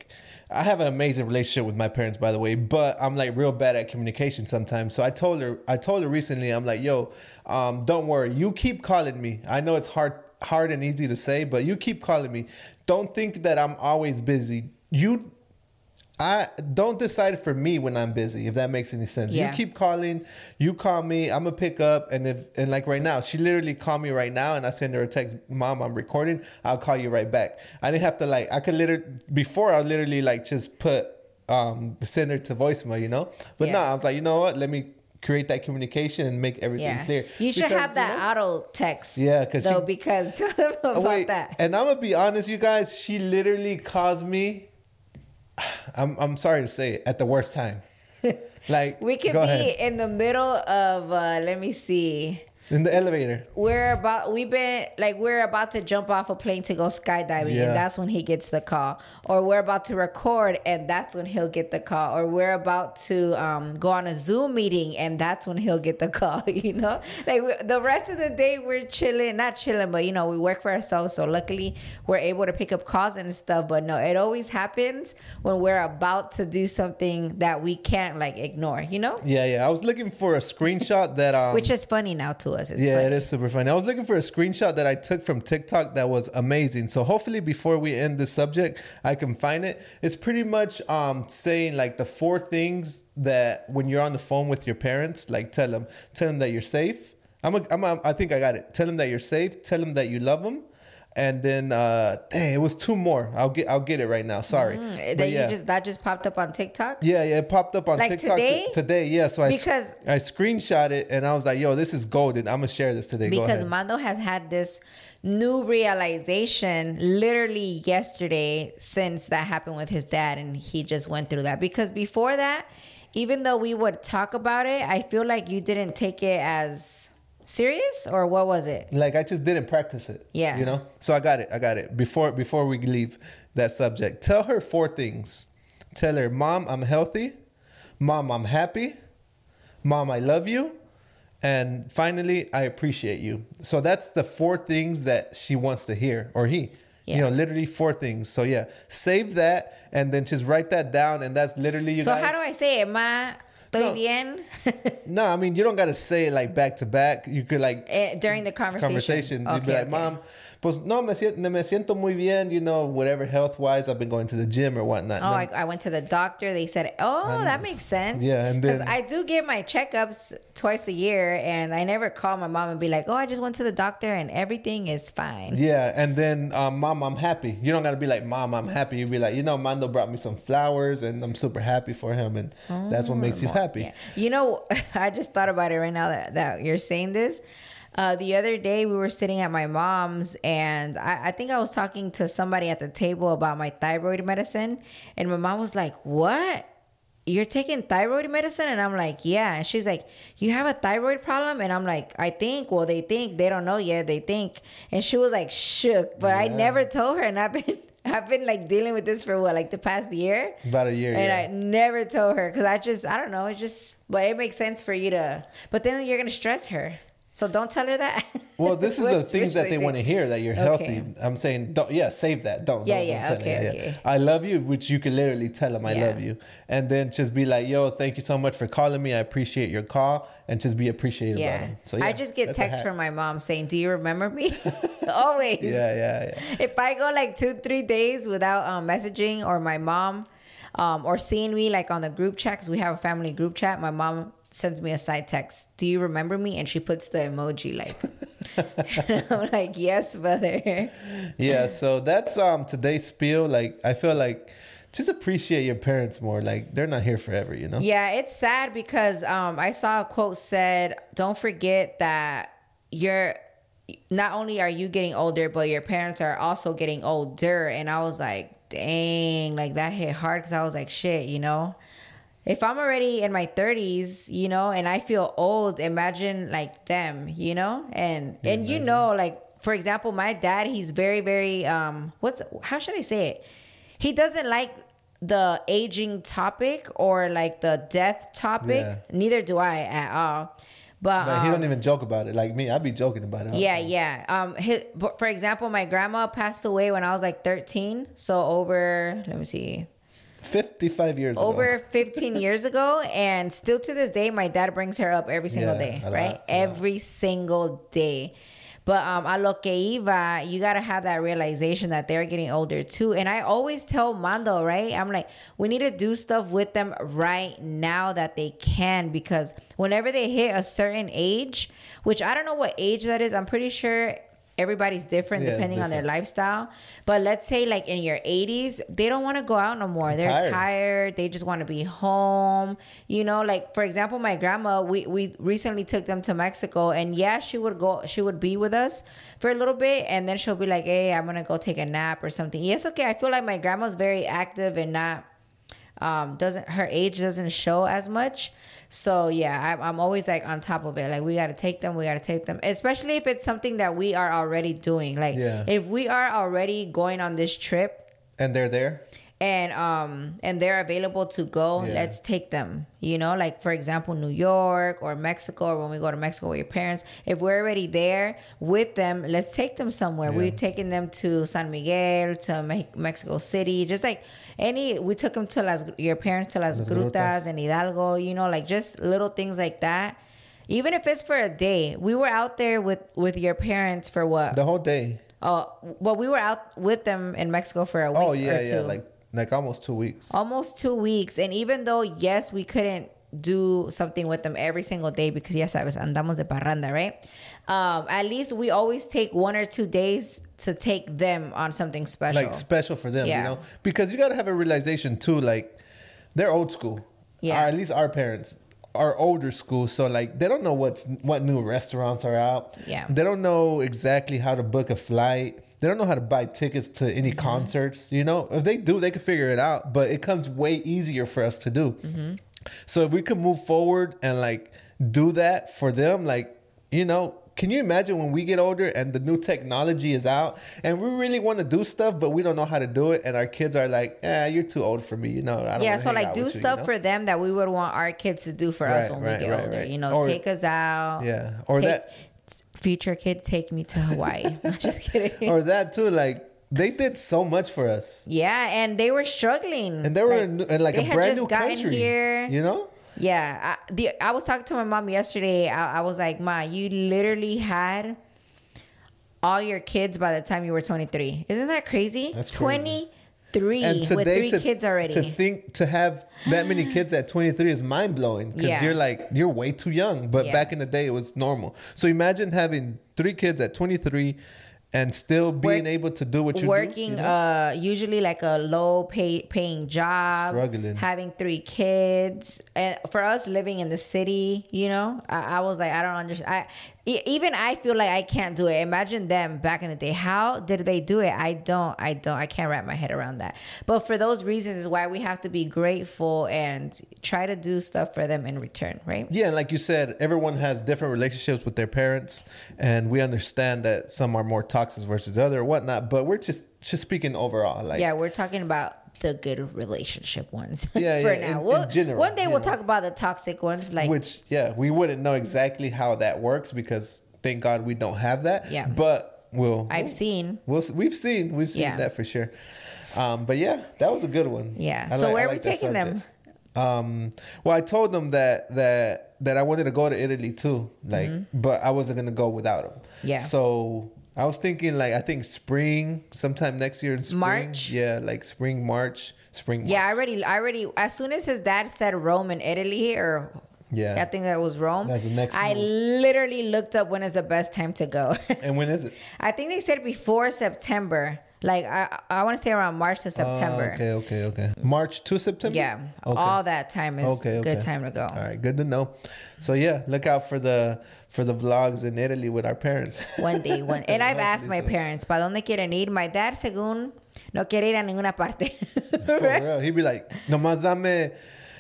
[SPEAKER 1] I have an amazing relationship with my parents, by the way, but I'm like real bad at communication sometimes. So I told her, I told her recently, I'm like, yo, um, don't worry, you keep calling me. I know it's hard, hard and easy to say, but you keep calling me. Don't think that I'm always busy. You I don't decide for me when I'm busy, if that makes any sense.
[SPEAKER 2] Yeah.
[SPEAKER 1] You keep calling, you call me, I'm gonna pick up, and if and like right now, she literally called me right now, and I send her a text, "Mom, I'm recording. I'll call you right back." I didn't have to like, I could literally before I literally like just put um send her to voicemail, you know. But
[SPEAKER 2] Yeah.
[SPEAKER 1] now I was like, you know what? Let me create that communication and make everything
[SPEAKER 2] Yeah.
[SPEAKER 1] clear.
[SPEAKER 2] You should
[SPEAKER 1] Because,
[SPEAKER 2] have that
[SPEAKER 1] know-
[SPEAKER 2] auto text.
[SPEAKER 1] Yeah, 'cause
[SPEAKER 2] though,
[SPEAKER 1] she-
[SPEAKER 2] because <laughs> about
[SPEAKER 1] wait,
[SPEAKER 2] that.
[SPEAKER 1] and I'm gonna be honest, you guys. She literally caused me. I'm I'm sorry to say it, at the worst time. <laughs> Like
[SPEAKER 2] We could be
[SPEAKER 1] ahead.
[SPEAKER 2] in the middle of uh let me see.
[SPEAKER 1] In the elevator.
[SPEAKER 2] We're about we've been like we're about to jump off a plane to go skydiving
[SPEAKER 1] Yeah.
[SPEAKER 2] and that's when he gets the call. Or we're about to record and that's when he'll get the call. Or we're about to um, go on a Zoom meeting and that's when he'll get the <laughs> call, you know? Like we, the rest of the day we're chilling, not chilling, but you know, we work for ourselves so luckily we're able to pick up calls and stuff, but no, it always happens when we're about to do something that we can't like ignore, you know?
[SPEAKER 1] Yeah, yeah. I was looking for a screenshot that um
[SPEAKER 2] Which is funny now to us. It's
[SPEAKER 1] yeah,
[SPEAKER 2] funny.
[SPEAKER 1] it is super funny. I was looking for a screenshot that I took from TikTok that was amazing. So hopefully before we end this subject, I can find it. It's pretty much um saying like the four things that when you're on the phone with your parents, like tell them, tell them that you're safe. I'm a, I'm a, I think I got it. Tell them that you're safe. Tell them that you love them. And then, uh, dang, it was two more. I'll get, I'll get it right now. Sorry,
[SPEAKER 2] that
[SPEAKER 1] But
[SPEAKER 2] you
[SPEAKER 1] yeah.
[SPEAKER 2] just that just popped up on TikTok.
[SPEAKER 1] Yeah, yeah, it popped up on
[SPEAKER 2] Like
[SPEAKER 1] TikTok t-
[SPEAKER 2] today?
[SPEAKER 1] today. Yeah, so I
[SPEAKER 2] Because-
[SPEAKER 1] I screenshot it and I was like, "Yo, this is golden. I'm gonna share this today."
[SPEAKER 2] Because. Mando has had this new realization literally yesterday since that happened with his dad, and he just went through that. Because before that, even though we would talk about it, I feel like you didn't take it as serious, or what was it?
[SPEAKER 1] like I just didn't practice it.
[SPEAKER 2] Yeah.
[SPEAKER 1] you know. So I got it. I got it. Before before we leave that subject, tell her four things. Tell her, "Mom, I'm healthy. Mom, I'm happy. Mom, I love you." And finally, I appreciate you. So that's the four things that she wants to hear, or he. You know, literally four things. So yeah, save that and then just write that down, and that's literally you
[SPEAKER 2] So
[SPEAKER 1] guys.
[SPEAKER 2] how do I say it, ma? Estoy
[SPEAKER 1] No.
[SPEAKER 2] bien. <laughs>
[SPEAKER 1] No, I mean you don't gotta say it like back to back. You could like
[SPEAKER 2] Eh, during the conversation.
[SPEAKER 1] conversation. You'd be
[SPEAKER 2] Okay,
[SPEAKER 1] like,
[SPEAKER 2] okay.
[SPEAKER 1] Mom, pues no me siento, me siento muy bien. You know, whatever health wise, I've been going to the gym or whatnot.
[SPEAKER 2] Oh,
[SPEAKER 1] No-
[SPEAKER 2] I, I went to the doctor. They said, "Oh, that makes sense."
[SPEAKER 1] yeah, and then-
[SPEAKER 2] I do get my checkups twice a year, and I never call my mom and be like, "Oh, I just went to the doctor and everything is fine."
[SPEAKER 1] yeah, and then um, Mom, I'm happy. You don't gotta be like, Mom, I'm happy. You be like, you know, Mando brought me some flowers, and I'm super happy for him, and that's what makes you happy.
[SPEAKER 2] Yeah. You know, <laughs> I just thought about it right now that, that you're saying this. Uh, the other day, we were sitting at my mom's, and I, I think I was talking to somebody at the table about my thyroid medicine. And my mom was like, What? You're taking thyroid medicine? And I'm like, Yeah. And she's like, You have a thyroid problem? And I'm like, I think. Well, they think. They don't know yet. They think. And she was like, Shook. But I never told her. And I've been. <laughs> I've been like dealing with this for what, like the past year?
[SPEAKER 1] About a year,
[SPEAKER 2] And
[SPEAKER 1] yeah.
[SPEAKER 2] I never told her because I just, I don't know. It's just, but it makes sense for you to, but then you're going to stress her. So don't tell her that. <laughs>
[SPEAKER 1] Well, this is
[SPEAKER 2] Which-
[SPEAKER 1] the things that they want to hear that you're
[SPEAKER 2] Okay.
[SPEAKER 1] healthy. I'm saying, don't, yeah, save that. Don't.
[SPEAKER 2] Yeah,
[SPEAKER 1] don't,
[SPEAKER 2] yeah,
[SPEAKER 1] don't tell her.
[SPEAKER 2] okay, okay.
[SPEAKER 1] I love you, which you can literally tell them, I
[SPEAKER 2] Yeah.
[SPEAKER 1] love you. And then just be like, yo, thank you so much for calling me. I appreciate your call. And just be appreciative about
[SPEAKER 2] Yeah.
[SPEAKER 1] them. So,
[SPEAKER 2] I just get texts from my mom saying, Do you remember me? <laughs> <laughs> Always.
[SPEAKER 1] Yeah, yeah, yeah.
[SPEAKER 2] If I go like two, three days without um, messaging or my mom um, or seeing me like on the group chat, because we have a family group chat, my mom sends me a side text. Do you remember me? And she puts the emoji like, <laughs> and I'm like, Yes, brother.
[SPEAKER 1] yeah so that's um today's spiel like i feel like just appreciate your parents more like they're not here forever you know
[SPEAKER 2] Yeah, it's sad because um, I saw a quote said, "Don't forget that you're not only are you getting older, but your parents are also getting older." And I was like, "Dang!" Like that hit hard because I was like, "Shit," you know. If I'm already in my 30s, you know, and I feel old, imagine like them, you know, and and you know, like for example, my dad, he's very very um, what's how should I say it? He doesn't like the aging topic or like the death topic.
[SPEAKER 1] Yeah.
[SPEAKER 2] Neither do I at all. But
[SPEAKER 1] like he
[SPEAKER 2] um,
[SPEAKER 1] don't even joke about it like me i'd be joking about it
[SPEAKER 2] yeah, yeah. Um, his, for example, my grandma passed away when I was like 13. So over, let me see,
[SPEAKER 1] 55 years
[SPEAKER 2] over
[SPEAKER 1] ago
[SPEAKER 2] 15 <laughs> years ago, and still to this day, my dad brings her up every single
[SPEAKER 1] Yeah,
[SPEAKER 2] day, right?
[SPEAKER 1] lot.
[SPEAKER 2] Every single day. But um, a lo que iba, you gotta have that realization that they're getting older too. And I always tell Mando, right? I'm like, we need to do stuff with them right now that they can because whenever they hit a certain age, which I don't know what age that is, I'm pretty sure everybody's different
[SPEAKER 1] Yeah,
[SPEAKER 2] depending on their lifestyle. But let's say like in your 80s, they don't want to go out no more. They're
[SPEAKER 1] tired.
[SPEAKER 2] tired. They just want to be home. You know, like for example, my grandma, we we recently took them to Mexico and yeah, she would go she would be with us for a little bit and then she'll be like, "Hey, I'm going to go take a nap or something." Yes, okay. I feel like my grandma's very active and not um doesn't her age doesn't show as much so yeah I, i'm always like on top of it like we got to take them we got to take them especially if it's something that we are already doing like
[SPEAKER 1] Yeah.
[SPEAKER 2] if we are already going on this trip
[SPEAKER 1] And they're there.
[SPEAKER 2] And um and they're available to go
[SPEAKER 1] Yeah.
[SPEAKER 2] let's take them you know like for example new york or mexico or when we go to mexico with your parents if we're already there with them let's take them somewhere
[SPEAKER 1] Yeah.
[SPEAKER 2] we've taken them to san miguel to Me- mexico city just like any we took them to las your parents to las,
[SPEAKER 1] Las
[SPEAKER 2] grutas,
[SPEAKER 1] Grutas.
[SPEAKER 2] and hidalgo you know like just little things like that even if it's for a day we were out there with with your parents for what
[SPEAKER 1] The whole day.
[SPEAKER 2] oh well we were out with them in mexico for a week
[SPEAKER 1] Oh yeah,
[SPEAKER 2] or two
[SPEAKER 1] yeah, like like almost two weeks.
[SPEAKER 2] almost two weeks. And even though, yes, we couldn't do something with them every single day because, yes, I was andamos de parranda, right? Um, at least we always take one or two days to take them on something special.
[SPEAKER 1] like special for them,
[SPEAKER 2] Yeah.
[SPEAKER 1] you know? Because you got to have a realization too like they're old school.
[SPEAKER 2] Yeah.
[SPEAKER 1] Or at least our parents are older school, so like they don't know what's what new restaurants are out.
[SPEAKER 2] Yeah.
[SPEAKER 1] They don't know exactly how to book a flight. They don't know how to buy tickets to any
[SPEAKER 2] Mm-hmm.
[SPEAKER 1] concerts, you know? If they do, they can figure it out, but it comes way easier for us to do.
[SPEAKER 2] Mm-hmm.
[SPEAKER 1] So if we could move forward and like do that for them, like, you know, can you imagine when we get older and the new technology is out and we really want to do stuff, but we don't know how to do it, and our kids are like, "Eh, you're too old for me," you know? I don't
[SPEAKER 2] yeah, so like do
[SPEAKER 1] with you, you
[SPEAKER 2] stuff
[SPEAKER 1] know?
[SPEAKER 2] for them that we would want our kids to do for us when
[SPEAKER 1] right,
[SPEAKER 2] we get
[SPEAKER 1] right,
[SPEAKER 2] older.
[SPEAKER 1] right.
[SPEAKER 2] You know,
[SPEAKER 1] Or-
[SPEAKER 2] take us out.
[SPEAKER 1] Yeah, or
[SPEAKER 2] Take-
[SPEAKER 1] that,
[SPEAKER 2] future kid take me to Hawaii. <laughs> I'm just kidding.
[SPEAKER 1] Or that too, like they did so much for us.
[SPEAKER 2] Yeah, and they were struggling,
[SPEAKER 1] and they were
[SPEAKER 2] like,
[SPEAKER 1] in, in like a brand new country
[SPEAKER 2] here.
[SPEAKER 1] You know.
[SPEAKER 2] Yeah, I, the, I was talking to my mom yesterday. I, I was like, "Ma, you literally had all your kids by the time you were 23. Isn't that crazy?
[SPEAKER 1] That's
[SPEAKER 2] 23
[SPEAKER 1] Three
[SPEAKER 2] and
[SPEAKER 1] today, with
[SPEAKER 2] three
[SPEAKER 1] to,
[SPEAKER 2] kids already.
[SPEAKER 1] To think to have that many kids at 23 is mind blowing because
[SPEAKER 2] yeah.
[SPEAKER 1] you're like you're way too young. But
[SPEAKER 2] yeah.
[SPEAKER 1] back in the day, it was normal. So imagine having three kids at 23 and still being
[SPEAKER 2] Work-
[SPEAKER 1] able to do what you
[SPEAKER 2] working
[SPEAKER 1] do, you know?
[SPEAKER 2] uh usually like a low pay paying job
[SPEAKER 1] Struggling.
[SPEAKER 2] having three kids. And for us living in the city you know i, I was like i don't understand i e- even i feel like i can't do it. Imagine them back in the day. How did they do it? I don't i don't i can't wrap my head around that. But for those reasons is why we have to be grateful and try to do stuff for them in return right?
[SPEAKER 1] Yeah and like you said everyone has different relationships with their parents and we understand that some are more toxic versus the other or whatnot but we're just just speaking overall like
[SPEAKER 2] yeah we're talking about the good relationship ones <laughs>
[SPEAKER 1] Yeah,
[SPEAKER 2] for
[SPEAKER 1] yeah,
[SPEAKER 2] now
[SPEAKER 1] in-
[SPEAKER 2] We'll-
[SPEAKER 1] in general,
[SPEAKER 2] one day we'll
[SPEAKER 1] know.
[SPEAKER 2] talk about the toxic ones like
[SPEAKER 1] which yeah we wouldn't know exactly how that works because thank god we don't have that
[SPEAKER 2] Yeah.
[SPEAKER 1] but we'll
[SPEAKER 2] I've
[SPEAKER 1] we'll-
[SPEAKER 2] seen.
[SPEAKER 1] We'll we've seen we've seen
[SPEAKER 2] Yeah.
[SPEAKER 1] that for sure. Um, but yeah, that was a good one.
[SPEAKER 2] Yeah.
[SPEAKER 1] I
[SPEAKER 2] So
[SPEAKER 1] like-
[SPEAKER 2] where
[SPEAKER 1] I
[SPEAKER 2] are we
[SPEAKER 1] like that
[SPEAKER 2] taking them?
[SPEAKER 1] Um, well, I told them that that that I wanted to go to Italy too, like, but I wasn't gonna go without them.
[SPEAKER 2] Mm-hmm. Yeah.
[SPEAKER 1] So I was thinking like I think spring, sometime next year in spring.
[SPEAKER 2] March?
[SPEAKER 1] Yeah, like spring, March, spring.
[SPEAKER 2] Yeah, I already, I already. As soon as his dad said Rome and Italy, or
[SPEAKER 1] Yeah.
[SPEAKER 2] I think that was Rome.
[SPEAKER 1] That's the next
[SPEAKER 2] I
[SPEAKER 1] move.
[SPEAKER 2] literally looked up when is the best time to go.
[SPEAKER 1] And when is it? <laughs>
[SPEAKER 2] I think they said before September. Like I, I want to say around March to September.
[SPEAKER 1] Oh, okay, okay, okay. March to September.
[SPEAKER 2] Yeah,
[SPEAKER 1] Okay.
[SPEAKER 2] all that time is
[SPEAKER 1] Okay,
[SPEAKER 2] a good time to go.
[SPEAKER 1] All right, good to know. So yeah, look out for the for the vlogs in Italy with our parents. <laughs>
[SPEAKER 2] One day, one. And I've asked my parents, ¿para dónde quieren ir? My dad, según, no quiere ir a ninguna parte. <laughs>
[SPEAKER 1] For real. He'd be like, nomás dame.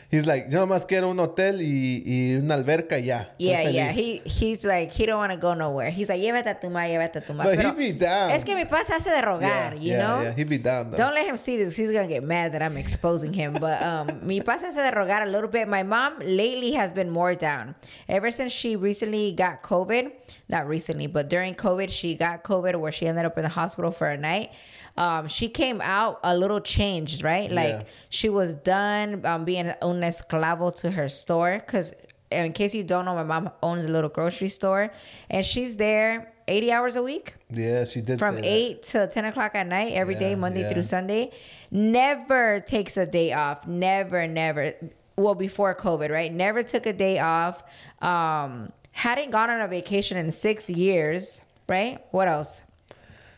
[SPEAKER 1] He's like, yo nomás quiero un hotel y, y una alberca ya.
[SPEAKER 2] Yeah, yeah. He he's like he don't want to go nowhere. He's like llévate a tu ma, llévate a tu ma.
[SPEAKER 1] But
[SPEAKER 2] Pero
[SPEAKER 1] he'd be down.
[SPEAKER 2] Es que mi papá se hace de rogar,
[SPEAKER 1] yeah,
[SPEAKER 2] you
[SPEAKER 1] yeah,
[SPEAKER 2] know.
[SPEAKER 1] Yeah, he'd be down though.
[SPEAKER 2] Don't let him see this. He's gonna get mad that I'm exposing him. But um, <laughs> mi papá se hace de rogar a little bit. My mom lately has been more down. Ever since she recently got COVID, not recently, but during COVID, she got COVID where she ended up in the hospital for a night. Um, she came out a little changed, right? Like
[SPEAKER 1] Yeah.
[SPEAKER 2] she was done um, being un esclavo to her store. Because in case you don't know, my mom owns a little grocery store, and she's there 80 hours a week
[SPEAKER 1] yeah, she did
[SPEAKER 2] from
[SPEAKER 1] say that.
[SPEAKER 2] 8 to 10 o'clock at night every day,
[SPEAKER 1] Yeah,
[SPEAKER 2] monday
[SPEAKER 1] yeah.
[SPEAKER 2] through sunday never takes a day off never never well before covid right never took a day off um hadn't gone on a vacation in six years right what else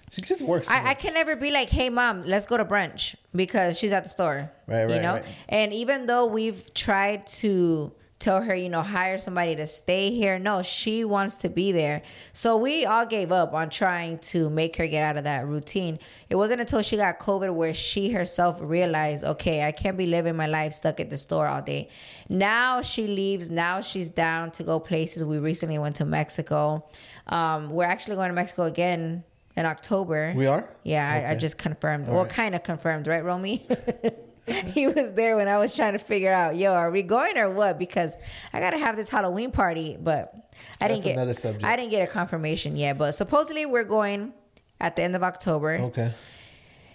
[SPEAKER 1] She just works.
[SPEAKER 2] I, I can never be like, hey mom, let's go to brunch because she's at the store.
[SPEAKER 1] Right,
[SPEAKER 2] You know?
[SPEAKER 1] right.
[SPEAKER 2] And even though we've tried to tell her, you know, hire somebody to stay here, no, she wants to be there. So we all gave up on trying to make her get out of that routine. It wasn't until she got COVID where she herself realized, okay, I can't be living my life stuck at the store all day. Now she leaves. Now she's down to go places. We recently went to Mexico. Um, we're actually going to Mexico again in October.
[SPEAKER 1] We are?
[SPEAKER 2] Yeah, I, I just confirmed. well,
[SPEAKER 1] right.
[SPEAKER 2] kind of confirmed, right, Romy? <laughs> he was there when I was trying to figure out, yo, are we going or what? Because I gotta have this Halloween party, but I
[SPEAKER 1] That's
[SPEAKER 2] didn't get
[SPEAKER 1] another subject.
[SPEAKER 2] I didn't get a confirmation yet. But supposedly we're going at the end of October,
[SPEAKER 1] Okay.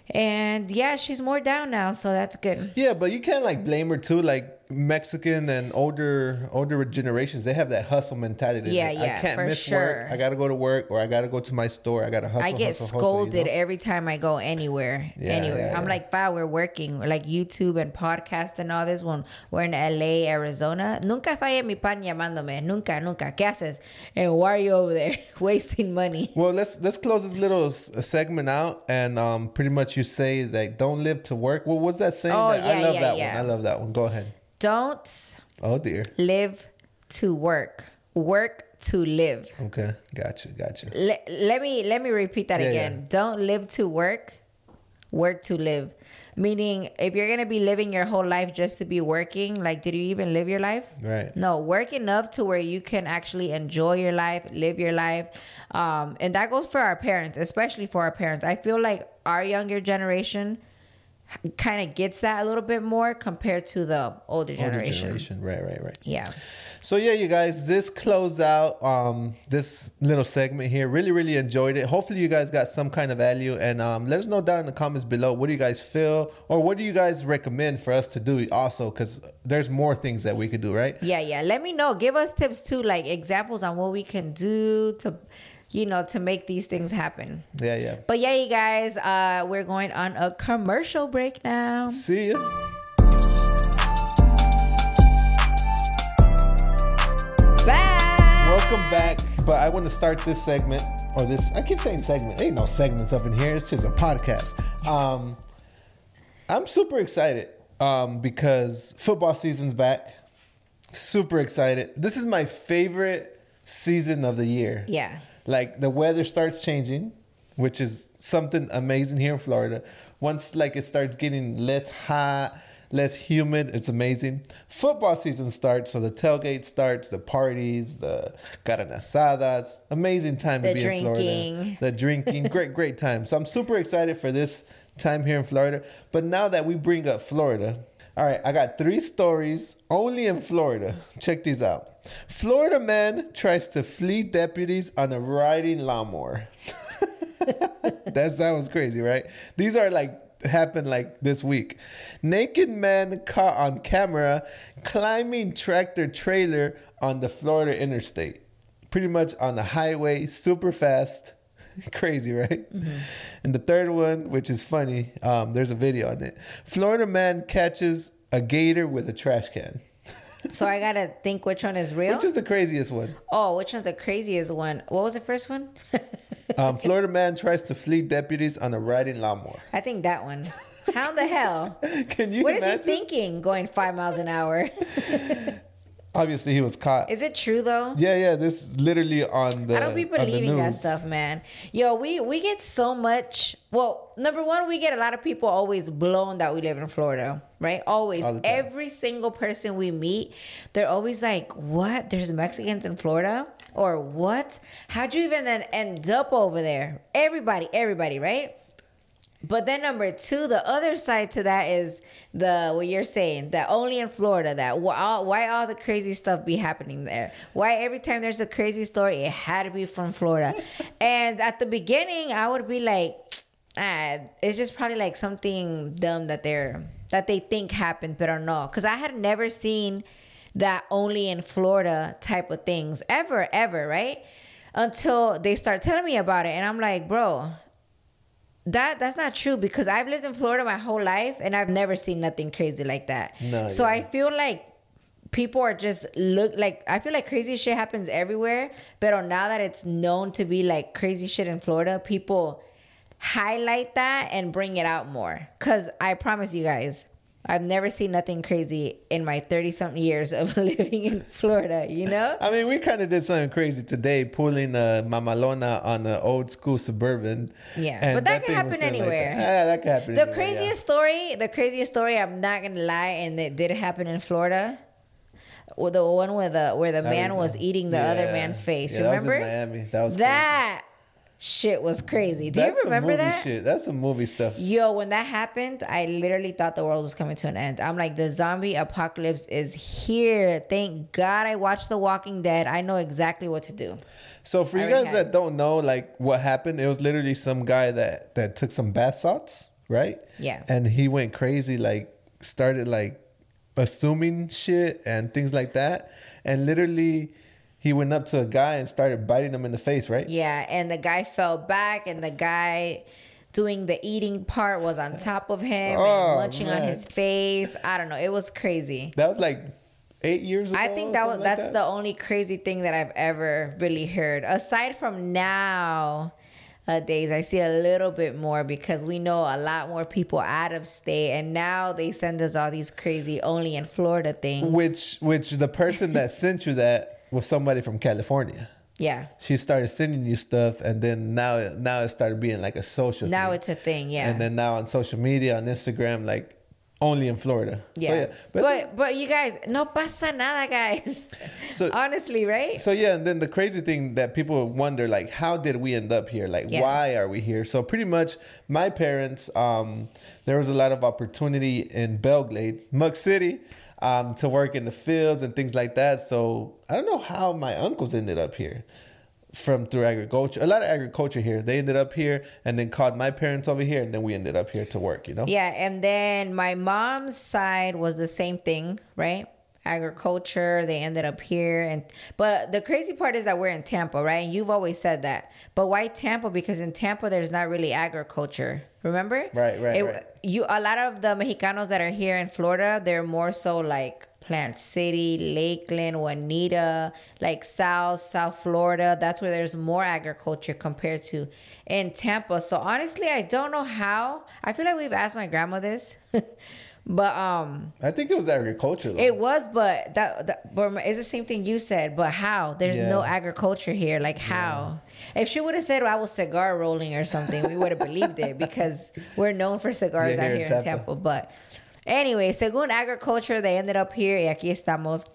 [SPEAKER 2] and yeah, she's more down now, so that's good.
[SPEAKER 1] Yeah, but you can't like blame her too. Like Mexican and older older generations, they have that hustle mentality.
[SPEAKER 2] Yeah,
[SPEAKER 1] Like,
[SPEAKER 2] yeah,
[SPEAKER 1] I can't
[SPEAKER 2] for
[SPEAKER 1] miss
[SPEAKER 2] sure.
[SPEAKER 1] work. I gotta go to work, or I gotta go to my store. I gotta hustle.
[SPEAKER 2] I get
[SPEAKER 1] hustle, hustle, you
[SPEAKER 2] scolded
[SPEAKER 1] know?
[SPEAKER 2] every time I go anywhere.
[SPEAKER 1] Yeah,
[SPEAKER 2] anywhere.
[SPEAKER 1] yeah,
[SPEAKER 2] I'm
[SPEAKER 1] yeah.
[SPEAKER 2] like, wow, we're working. Like YouTube and podcast and all this when we're in LA, Arizona. Nunca falla mi pan llamándome. Nunca, nunca. ¿Qué haces? And why are you over there <laughs> wasting money?
[SPEAKER 1] Well, let's let's close this little segment out, and um, pretty much you say that don't live to work. What was that saying?
[SPEAKER 2] Oh,
[SPEAKER 1] that, I love that one. I love that one. Go ahead.
[SPEAKER 2] Don't
[SPEAKER 1] Oh dear.
[SPEAKER 2] live to work. Work to live.
[SPEAKER 1] Okay, gotcha, gotcha.
[SPEAKER 2] Let, let me let me repeat that
[SPEAKER 1] Yeah,
[SPEAKER 2] again.
[SPEAKER 1] yeah.
[SPEAKER 2] Don't live to work, work to live. Meaning, if you're gonna be living your whole life just to be working, like, did you even live your life?
[SPEAKER 1] Right.
[SPEAKER 2] No, work enough to where you can actually enjoy your life, live your life, um, and that goes for our parents, especially for our parents. I feel like our younger generation kind of gets that a little bit more compared to the older
[SPEAKER 1] Older
[SPEAKER 2] generation.
[SPEAKER 1] generation. Right, right, right.
[SPEAKER 2] Yeah.
[SPEAKER 1] So yeah, you guys, this closed out um, this little segment here. Really, really enjoyed it. Hopefully, you guys got some kind of value, and um, let us know down in the comments below. What do you guys feel, or what do you guys recommend for us to do? Also, because there's more things that we could do, right?
[SPEAKER 2] Yeah, yeah. Let me know. Give us tips too, like examples on what we can do to, you know, to make these things happen.
[SPEAKER 1] Yeah, yeah.
[SPEAKER 2] But yeah, you guys, uh, we're going on a commercial break now.
[SPEAKER 1] See ya.
[SPEAKER 2] Bye.
[SPEAKER 1] Welcome back. But I want to start this segment or this. I keep saying segment. Ain't no segments up in here. It's just a podcast. Um, I'm super excited um, because football season's back. Super excited. This is my favorite season of the year.
[SPEAKER 2] Yeah.
[SPEAKER 1] Like the weather starts changing, which is something amazing here in Florida. Once like it starts getting less hot, less humid, it's amazing. Football season starts, so the tailgate starts, the parties, the carne asadas. Amazing time to
[SPEAKER 2] The
[SPEAKER 1] be in Florida.
[SPEAKER 2] drinking.
[SPEAKER 1] The drinking, <laughs> great, great time. So I'm super excited for this time here in Florida. But now that we bring up Florida, all right, I got three stories only in Florida. Check these out. Florida man tries to flee deputies on a riding lawnmower. <laughs> that sounds crazy, right? These are like happened like this week. Naked man caught on camera climbing tractor trailer on the Florida interstate. Pretty much on the highway, super fast. <laughs> Crazy, right? And the third one, which is funny, um, there's a video on it. Florida man catches a gator with a trash can.
[SPEAKER 2] So I gotta think which one is real.
[SPEAKER 1] Which is the craziest one?
[SPEAKER 2] oh, which one's the craziest one? What was the first one? <laughs>
[SPEAKER 1] Um, Florida man tries to flee deputies on a riding lawnmower.
[SPEAKER 2] I think that one. How the hell? <laughs>
[SPEAKER 1] Can you
[SPEAKER 2] What is
[SPEAKER 1] imagine?
[SPEAKER 2] he thinking going five miles an hour?
[SPEAKER 1] Obviously, he was caught.
[SPEAKER 2] Is it true though?
[SPEAKER 1] Yeah, yeah. This is literally on the.
[SPEAKER 2] I don't be believing that stuff, man. Yo, we we get so much. Well, number one, we get a lot of people always blown that we live in Florida, right? Always,
[SPEAKER 1] All the time.
[SPEAKER 2] every single person we meet, they're always like, "What? There's Mexicans in Florida?" Or what? How'd you even end up over there? Everybody, everybody, right? But then number two, the other side to that is the what you're saying that only in Florida that why all, why all the crazy stuff be happening there? Why every time there's a crazy story, it had to be from Florida? <laughs> and at the beginning, I would be like, <tsk> ah, it's just probably like something dumb that they're that they think happened, but no, because I had never seen that only in Florida type of things ever, ever, right? Until they start telling me about it, and I'm like, bro, that that's not true because I've lived in Florida my whole life and I've never seen nothing crazy like that.
[SPEAKER 1] No,
[SPEAKER 2] so
[SPEAKER 1] yeah.
[SPEAKER 2] I feel like people are just look like I feel like crazy shit happens everywhere, but now that it's known to be like crazy shit in Florida, people highlight that and bring it out more. Cause I promise you guys, I've never seen nothing crazy in my 30 something years of <laughs> living in Florida, you know?
[SPEAKER 1] I mean, we kind of did something crazy today, pulling uh, a mamalona on an old school suburban.
[SPEAKER 2] Yeah, but that, can happen
[SPEAKER 1] sitting like
[SPEAKER 2] anywhere.
[SPEAKER 1] that. Yeah, that can happen.
[SPEAKER 2] The
[SPEAKER 1] anywhere, yeah.
[SPEAKER 2] craziest story, the craziest story, I'm not gonna lie, and it did happen in Florida. Well, the one where the where the
[SPEAKER 1] I
[SPEAKER 2] man
[SPEAKER 1] remember.
[SPEAKER 2] was eating the other man's face.
[SPEAKER 1] Yeah, that was
[SPEAKER 2] remember?
[SPEAKER 1] Miami. That was
[SPEAKER 2] that shit was crazy. Do
[SPEAKER 1] That's
[SPEAKER 2] you remember that?
[SPEAKER 1] shit. That's some movie stuff.
[SPEAKER 2] Yo, when that happened, I literally thought the world was coming to an end. I'm like, the zombie apocalypse is here. Thank God I watched The Walking Dead. I know exactly what to do.
[SPEAKER 1] So for
[SPEAKER 2] I
[SPEAKER 1] you guys
[SPEAKER 2] had
[SPEAKER 1] that don't know, like what happened, it was literally some guy that that took some bath salts, right?
[SPEAKER 2] Yeah.
[SPEAKER 1] And he went crazy, like started like assuming shit and things like that, and literally he went up to a guy and started biting him in the face, right?
[SPEAKER 2] Yeah, and the guy fell back, and the guy doing the eating part was on top of him
[SPEAKER 1] Oh,
[SPEAKER 2] and munching on his face. I don't know. It was crazy.
[SPEAKER 1] That was like eight years ago.
[SPEAKER 2] I think that was
[SPEAKER 1] something like
[SPEAKER 2] that's
[SPEAKER 1] that.
[SPEAKER 2] the only crazy thing that I've ever really heard. Aside from now uh, days, I see a little bit more because we know a lot more people out of state, and now they send us all these crazy only in Florida things.
[SPEAKER 1] which which the person that <laughs> sent you that was somebody from California.
[SPEAKER 2] yeah,
[SPEAKER 1] She started sending you stuff, and then now now it started being like a social.
[SPEAKER 2] now
[SPEAKER 1] thing.
[SPEAKER 2] it's a thing. Yeah,
[SPEAKER 1] and then now on social media on Instagram, like only in Florida.
[SPEAKER 2] yeah.
[SPEAKER 1] So, yeah.
[SPEAKER 2] But
[SPEAKER 1] But,
[SPEAKER 2] but, you guys, no pasa nada, guys.
[SPEAKER 1] So- <laughs>
[SPEAKER 2] honestly, right?
[SPEAKER 1] so, yeah, and then the crazy thing that people wonder, like, how did we end up here? Like,
[SPEAKER 2] Yeah.
[SPEAKER 1] why are we here? So pretty much, my parents, um, there was a lot of opportunity in Belle Glade, Muck City. Um, to work in the fields and things like that. So I don't know how my uncles ended up here from through agriculture. A lot of agriculture here. They ended up here and then called my parents over here, and then we ended up here to work. You know.
[SPEAKER 2] Yeah, and then my mom's side was the same thing, right? Agriculture, they ended up here and but the crazy part is that we're in Tampa, right? And you've always said that. But why Tampa? Because in Tampa there's not really agriculture. Remember?
[SPEAKER 1] Right, right,
[SPEAKER 2] It-
[SPEAKER 1] right.
[SPEAKER 2] You a lot of the Mexicanos that are here in Florida, they're more so like Plant City, Lakeland, Juanita, like South, South Florida. That's where there's more agriculture compared to in Tampa. So honestly, I don't know how. I feel like we've asked my grandma this, <laughs> but um,
[SPEAKER 1] I think it was agriculture. Though.
[SPEAKER 2] it was. But that, that but it's the same thing you said. But how? There's no agriculture here. Like how? If she would have said I was cigar rolling or something, we would have believed it because we're known for cigars
[SPEAKER 1] Yeah,
[SPEAKER 2] out
[SPEAKER 1] here in Tampa.
[SPEAKER 2] Tampa. But anyway, según agriculture, they ended up here. Y aquí estamos.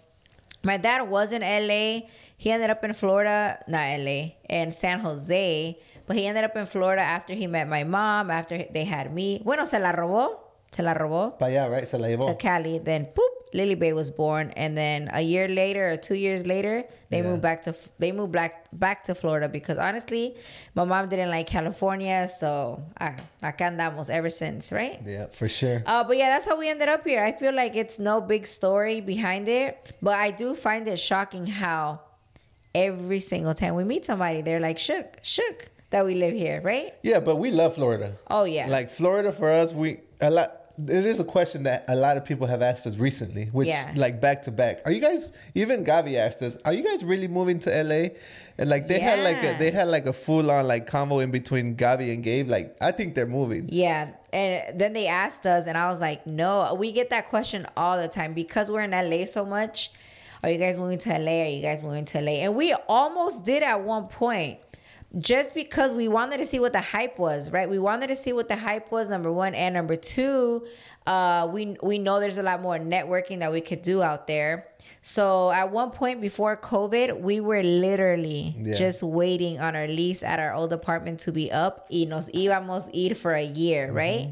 [SPEAKER 2] My dad was in LA. He ended up in Florida, not LA, in San Jose. But he ended up in Florida after he met my mom, after they had me. Bueno, se la robó. Se la robó
[SPEAKER 1] Pa allá, right? Se la
[SPEAKER 2] to. Cali. Then, poop, Lily Bay was born. And then a year later or two years later, they
[SPEAKER 1] Yeah.
[SPEAKER 2] moved back to they moved back back to Florida because honestly, my mom didn't like California, so ah, acá andamos ever since, right?
[SPEAKER 1] Yeah, for sure.
[SPEAKER 2] Uh, but yeah, that's how we ended up here. I feel like it's no big story behind it, but I do find it shocking how every single time we meet somebody, they're like shook, shook that we live here, right?
[SPEAKER 1] Yeah, but we love Florida.
[SPEAKER 2] Oh yeah,
[SPEAKER 1] Like Florida for us, we a lot. It is a question that a lot of people have asked us recently, which
[SPEAKER 2] Yeah.
[SPEAKER 1] like back to back. Are you guys? Even Gavi asked us, "Are you guys really moving to LA?" And like they had like a, they had like a full on like convo in between Gavi and Gabe. Like I think they're moving.
[SPEAKER 2] Yeah. And then they asked us, and I was like, no. We get that question all the time because we're in LA so much. Are you guys moving to LA? Are you guys moving to LA? And we almost did at one point just because we wanted to see what the hype was, right? We wanted to see what the hype was, number one. And number two, uh, we, we know there's a lot more networking that we could do out there. So at one point before COVID, we were literally
[SPEAKER 1] Yeah.
[SPEAKER 2] just waiting on our lease at our old apartment to be up y nos íbamos ir for a year, right?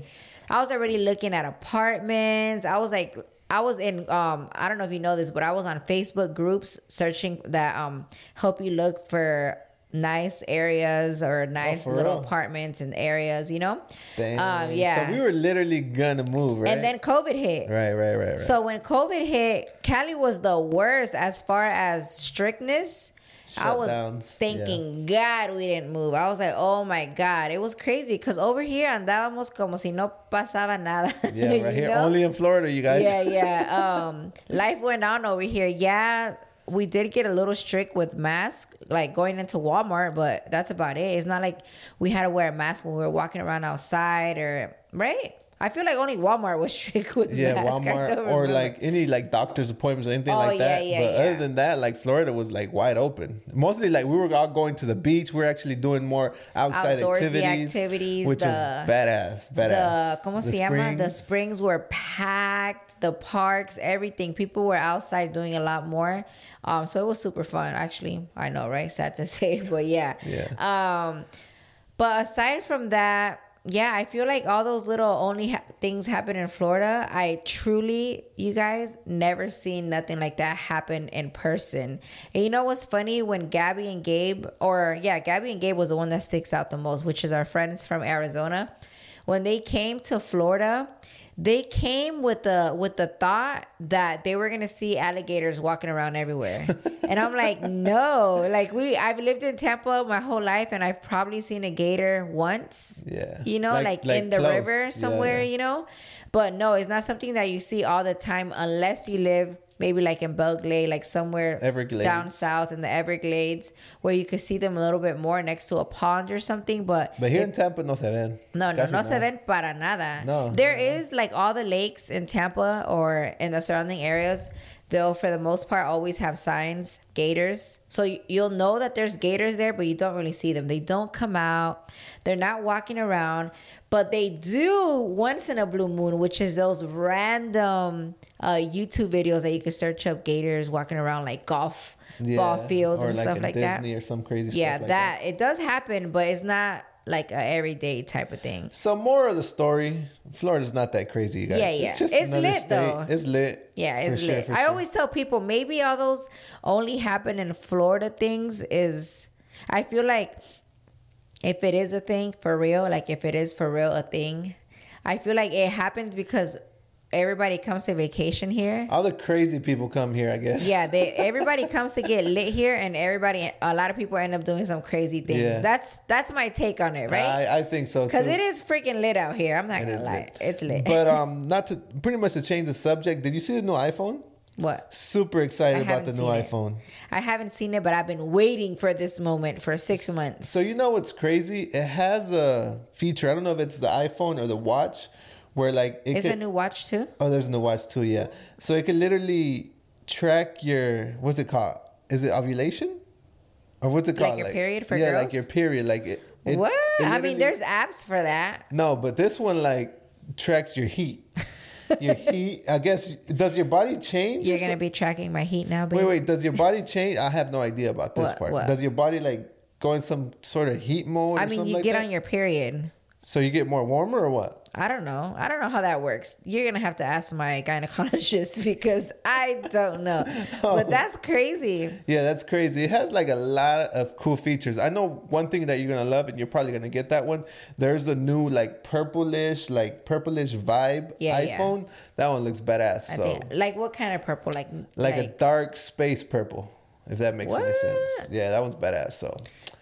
[SPEAKER 2] I was already looking at apartments. I was like, I was in, um, I don't know if you know this, but I was on Facebook groups searching that um help you look for nice areas or nice
[SPEAKER 1] Oh,
[SPEAKER 2] little
[SPEAKER 1] real?
[SPEAKER 2] apartments and areas, you know?
[SPEAKER 1] Damn.
[SPEAKER 2] Um, yeah.
[SPEAKER 1] So we were literally gonna move, right?
[SPEAKER 2] And then COVID hit.
[SPEAKER 1] right, right, right, right.
[SPEAKER 2] So when COVID hit, Cali was the worst as far as strictness. I was
[SPEAKER 1] Shutdowns,
[SPEAKER 2] thinking, God, we didn't move. I was like, oh my God. It was crazy because over here andábamos como si no pasaba nada. <laughs>
[SPEAKER 1] yeah, right here,
[SPEAKER 2] know?
[SPEAKER 1] only in Florida, you guys.
[SPEAKER 2] Yeah, yeah. <laughs> Um, life went on over here. Yeah, we did get a little strict with masks, like going into Walmart, but that's about it. It's not like we had to wear a mask when we were walking around outside or right. I feel like only Walmart was <laughs> strict with
[SPEAKER 1] Yeah,
[SPEAKER 2] masks.
[SPEAKER 1] Walmart or like any like doctor's appointments or anything
[SPEAKER 2] Oh,
[SPEAKER 1] like
[SPEAKER 2] yeah,
[SPEAKER 1] that.
[SPEAKER 2] yeah,
[SPEAKER 1] but
[SPEAKER 2] yeah.
[SPEAKER 1] other than that, like Florida was like wide open. Mostly like we were all going to the beach. We are actually doing more outside
[SPEAKER 2] Outdoorsy
[SPEAKER 1] activities,
[SPEAKER 2] activities,
[SPEAKER 1] which
[SPEAKER 2] the-
[SPEAKER 1] is badass. Badass.
[SPEAKER 2] the como se llama the
[SPEAKER 1] springs.
[SPEAKER 2] springs were packed the parks everything people were outside doing a lot more um so it was super fun actually i know right sad to <laughs> say but yeah
[SPEAKER 1] Yeah.
[SPEAKER 2] um but aside from that yeah i feel like all those little only ha- things happen in florida. I truly you guys never seen nothing like that happen in person. And you know what's funny? When gabby and gabe or yeah gabby and gabe was the one that sticks out the most which is our friends from arizona. When they came to Florida, they came with the with the thought that they were gonna see alligators walking around everywhere. and I'm like, <laughs> no. Like we I've lived in Tampa my whole life and I've probably seen a gator once.
[SPEAKER 1] Yeah.
[SPEAKER 2] You know,
[SPEAKER 1] Like-
[SPEAKER 2] like,
[SPEAKER 1] like
[SPEAKER 2] in the
[SPEAKER 1] close.
[SPEAKER 2] river
[SPEAKER 1] Yeah,
[SPEAKER 2] somewhere,
[SPEAKER 1] yeah.
[SPEAKER 2] you know? But no, it's not something that you see all the time unless you live maybe like in Belle Glade, like somewhere
[SPEAKER 1] Everglades.
[SPEAKER 2] down south in the Everglades, where you could see them a little bit more next to a pond or something. But
[SPEAKER 1] But here in Tampa no se ven.
[SPEAKER 2] no, no, no se ven para nada.
[SPEAKER 1] No,
[SPEAKER 2] There
[SPEAKER 1] no.
[SPEAKER 2] is like all the lakes in Tampa or in the surrounding areas. They'll, for the most part, always have signs, gators. So you- you'll know that there's gators there, but you don't really see them. They don't come out. They're not walking around, but they do once in a blue moon, which is those random uh, YouTube videos that you can search up gators walking around like golf ball fields
[SPEAKER 1] or
[SPEAKER 2] and stuff
[SPEAKER 1] in
[SPEAKER 2] like that.
[SPEAKER 1] Disney or some crazy
[SPEAKER 2] Yeah,
[SPEAKER 1] stuff like
[SPEAKER 2] that it does happen, but it's not like a everyday type of thing.
[SPEAKER 1] So more of the story, Florida's not that crazy, you guys.
[SPEAKER 2] Yeah, yeah.
[SPEAKER 1] It's just
[SPEAKER 2] It's lit,
[SPEAKER 1] state.
[SPEAKER 2] though.
[SPEAKER 1] It's lit.
[SPEAKER 2] Yeah, it's
[SPEAKER 1] sure,
[SPEAKER 2] lit.
[SPEAKER 1] for
[SPEAKER 2] I
[SPEAKER 1] sure.
[SPEAKER 2] always tell people maybe all those only happen in Florida things is I feel like if it is a thing for real, like if it is for real a thing, I feel like it happens because everybody comes to vacation here.
[SPEAKER 1] all the crazy people come here, I guess.
[SPEAKER 2] Yeah, they <laughs> everybody comes to get lit here, and everybody, a lot of people end up doing some crazy things.
[SPEAKER 1] Yeah.
[SPEAKER 2] That's that's my take on it, right?
[SPEAKER 1] I, I think so too.
[SPEAKER 2] Because it is freaking lit out here. I'm not
[SPEAKER 1] It
[SPEAKER 2] gonna lie,
[SPEAKER 1] lit.
[SPEAKER 2] it's lit.
[SPEAKER 1] But <laughs> um, not to pretty much to change the subject. Did you see the new iPhone?
[SPEAKER 2] what?
[SPEAKER 1] Super excited about the new
[SPEAKER 2] it.
[SPEAKER 1] iPhone.
[SPEAKER 2] I haven't seen it, but I've been waiting for this moment for six months.
[SPEAKER 1] So you know what's crazy? It has a feature. I don't know if it's the iPhone or the watch, where like it
[SPEAKER 2] Is
[SPEAKER 1] could,
[SPEAKER 2] a new watch too?
[SPEAKER 1] Oh, there's a new watch too. Yeah. So it could literally track your what's it called? Is it ovulation? Or what's it
[SPEAKER 2] Like
[SPEAKER 1] called?
[SPEAKER 2] your period for
[SPEAKER 1] yeah, like your period. Like it. it
[SPEAKER 2] what?
[SPEAKER 1] it
[SPEAKER 2] I mean, there's apps for that.
[SPEAKER 1] no, but this one like tracks your heat. <laughs> your heat. I guess does your body change?
[SPEAKER 2] You're gonna be tracking my heat now, baby.
[SPEAKER 1] Wait, wait. Does your body change? I have no idea about this
[SPEAKER 2] What-
[SPEAKER 1] part.
[SPEAKER 2] what?
[SPEAKER 1] Does your body like go in some sort of heat mode?
[SPEAKER 2] I
[SPEAKER 1] or
[SPEAKER 2] mean,
[SPEAKER 1] something
[SPEAKER 2] you
[SPEAKER 1] like
[SPEAKER 2] get
[SPEAKER 1] that?
[SPEAKER 2] on your period.
[SPEAKER 1] So you get more warmer or what?
[SPEAKER 2] I don't know. I don't know how that works. You're gonna have to ask my gynecologist <laughs> because I don't know.
[SPEAKER 1] Oh. <laughs>
[SPEAKER 2] But that's crazy.
[SPEAKER 1] Yeah, that's crazy. It has like a lot of cool features. I know one thing that you're gonna love, and you're probably gonna get that one. There's a new like purplish, like purplish vibe
[SPEAKER 2] Yeah, yeah.
[SPEAKER 1] iPhone. That one looks badass.
[SPEAKER 2] I
[SPEAKER 1] so
[SPEAKER 2] think. Like what kind of purple? Like
[SPEAKER 1] like, a dark space purple, if that makes any
[SPEAKER 2] What?
[SPEAKER 1] sense. Yeah, that one's badass. So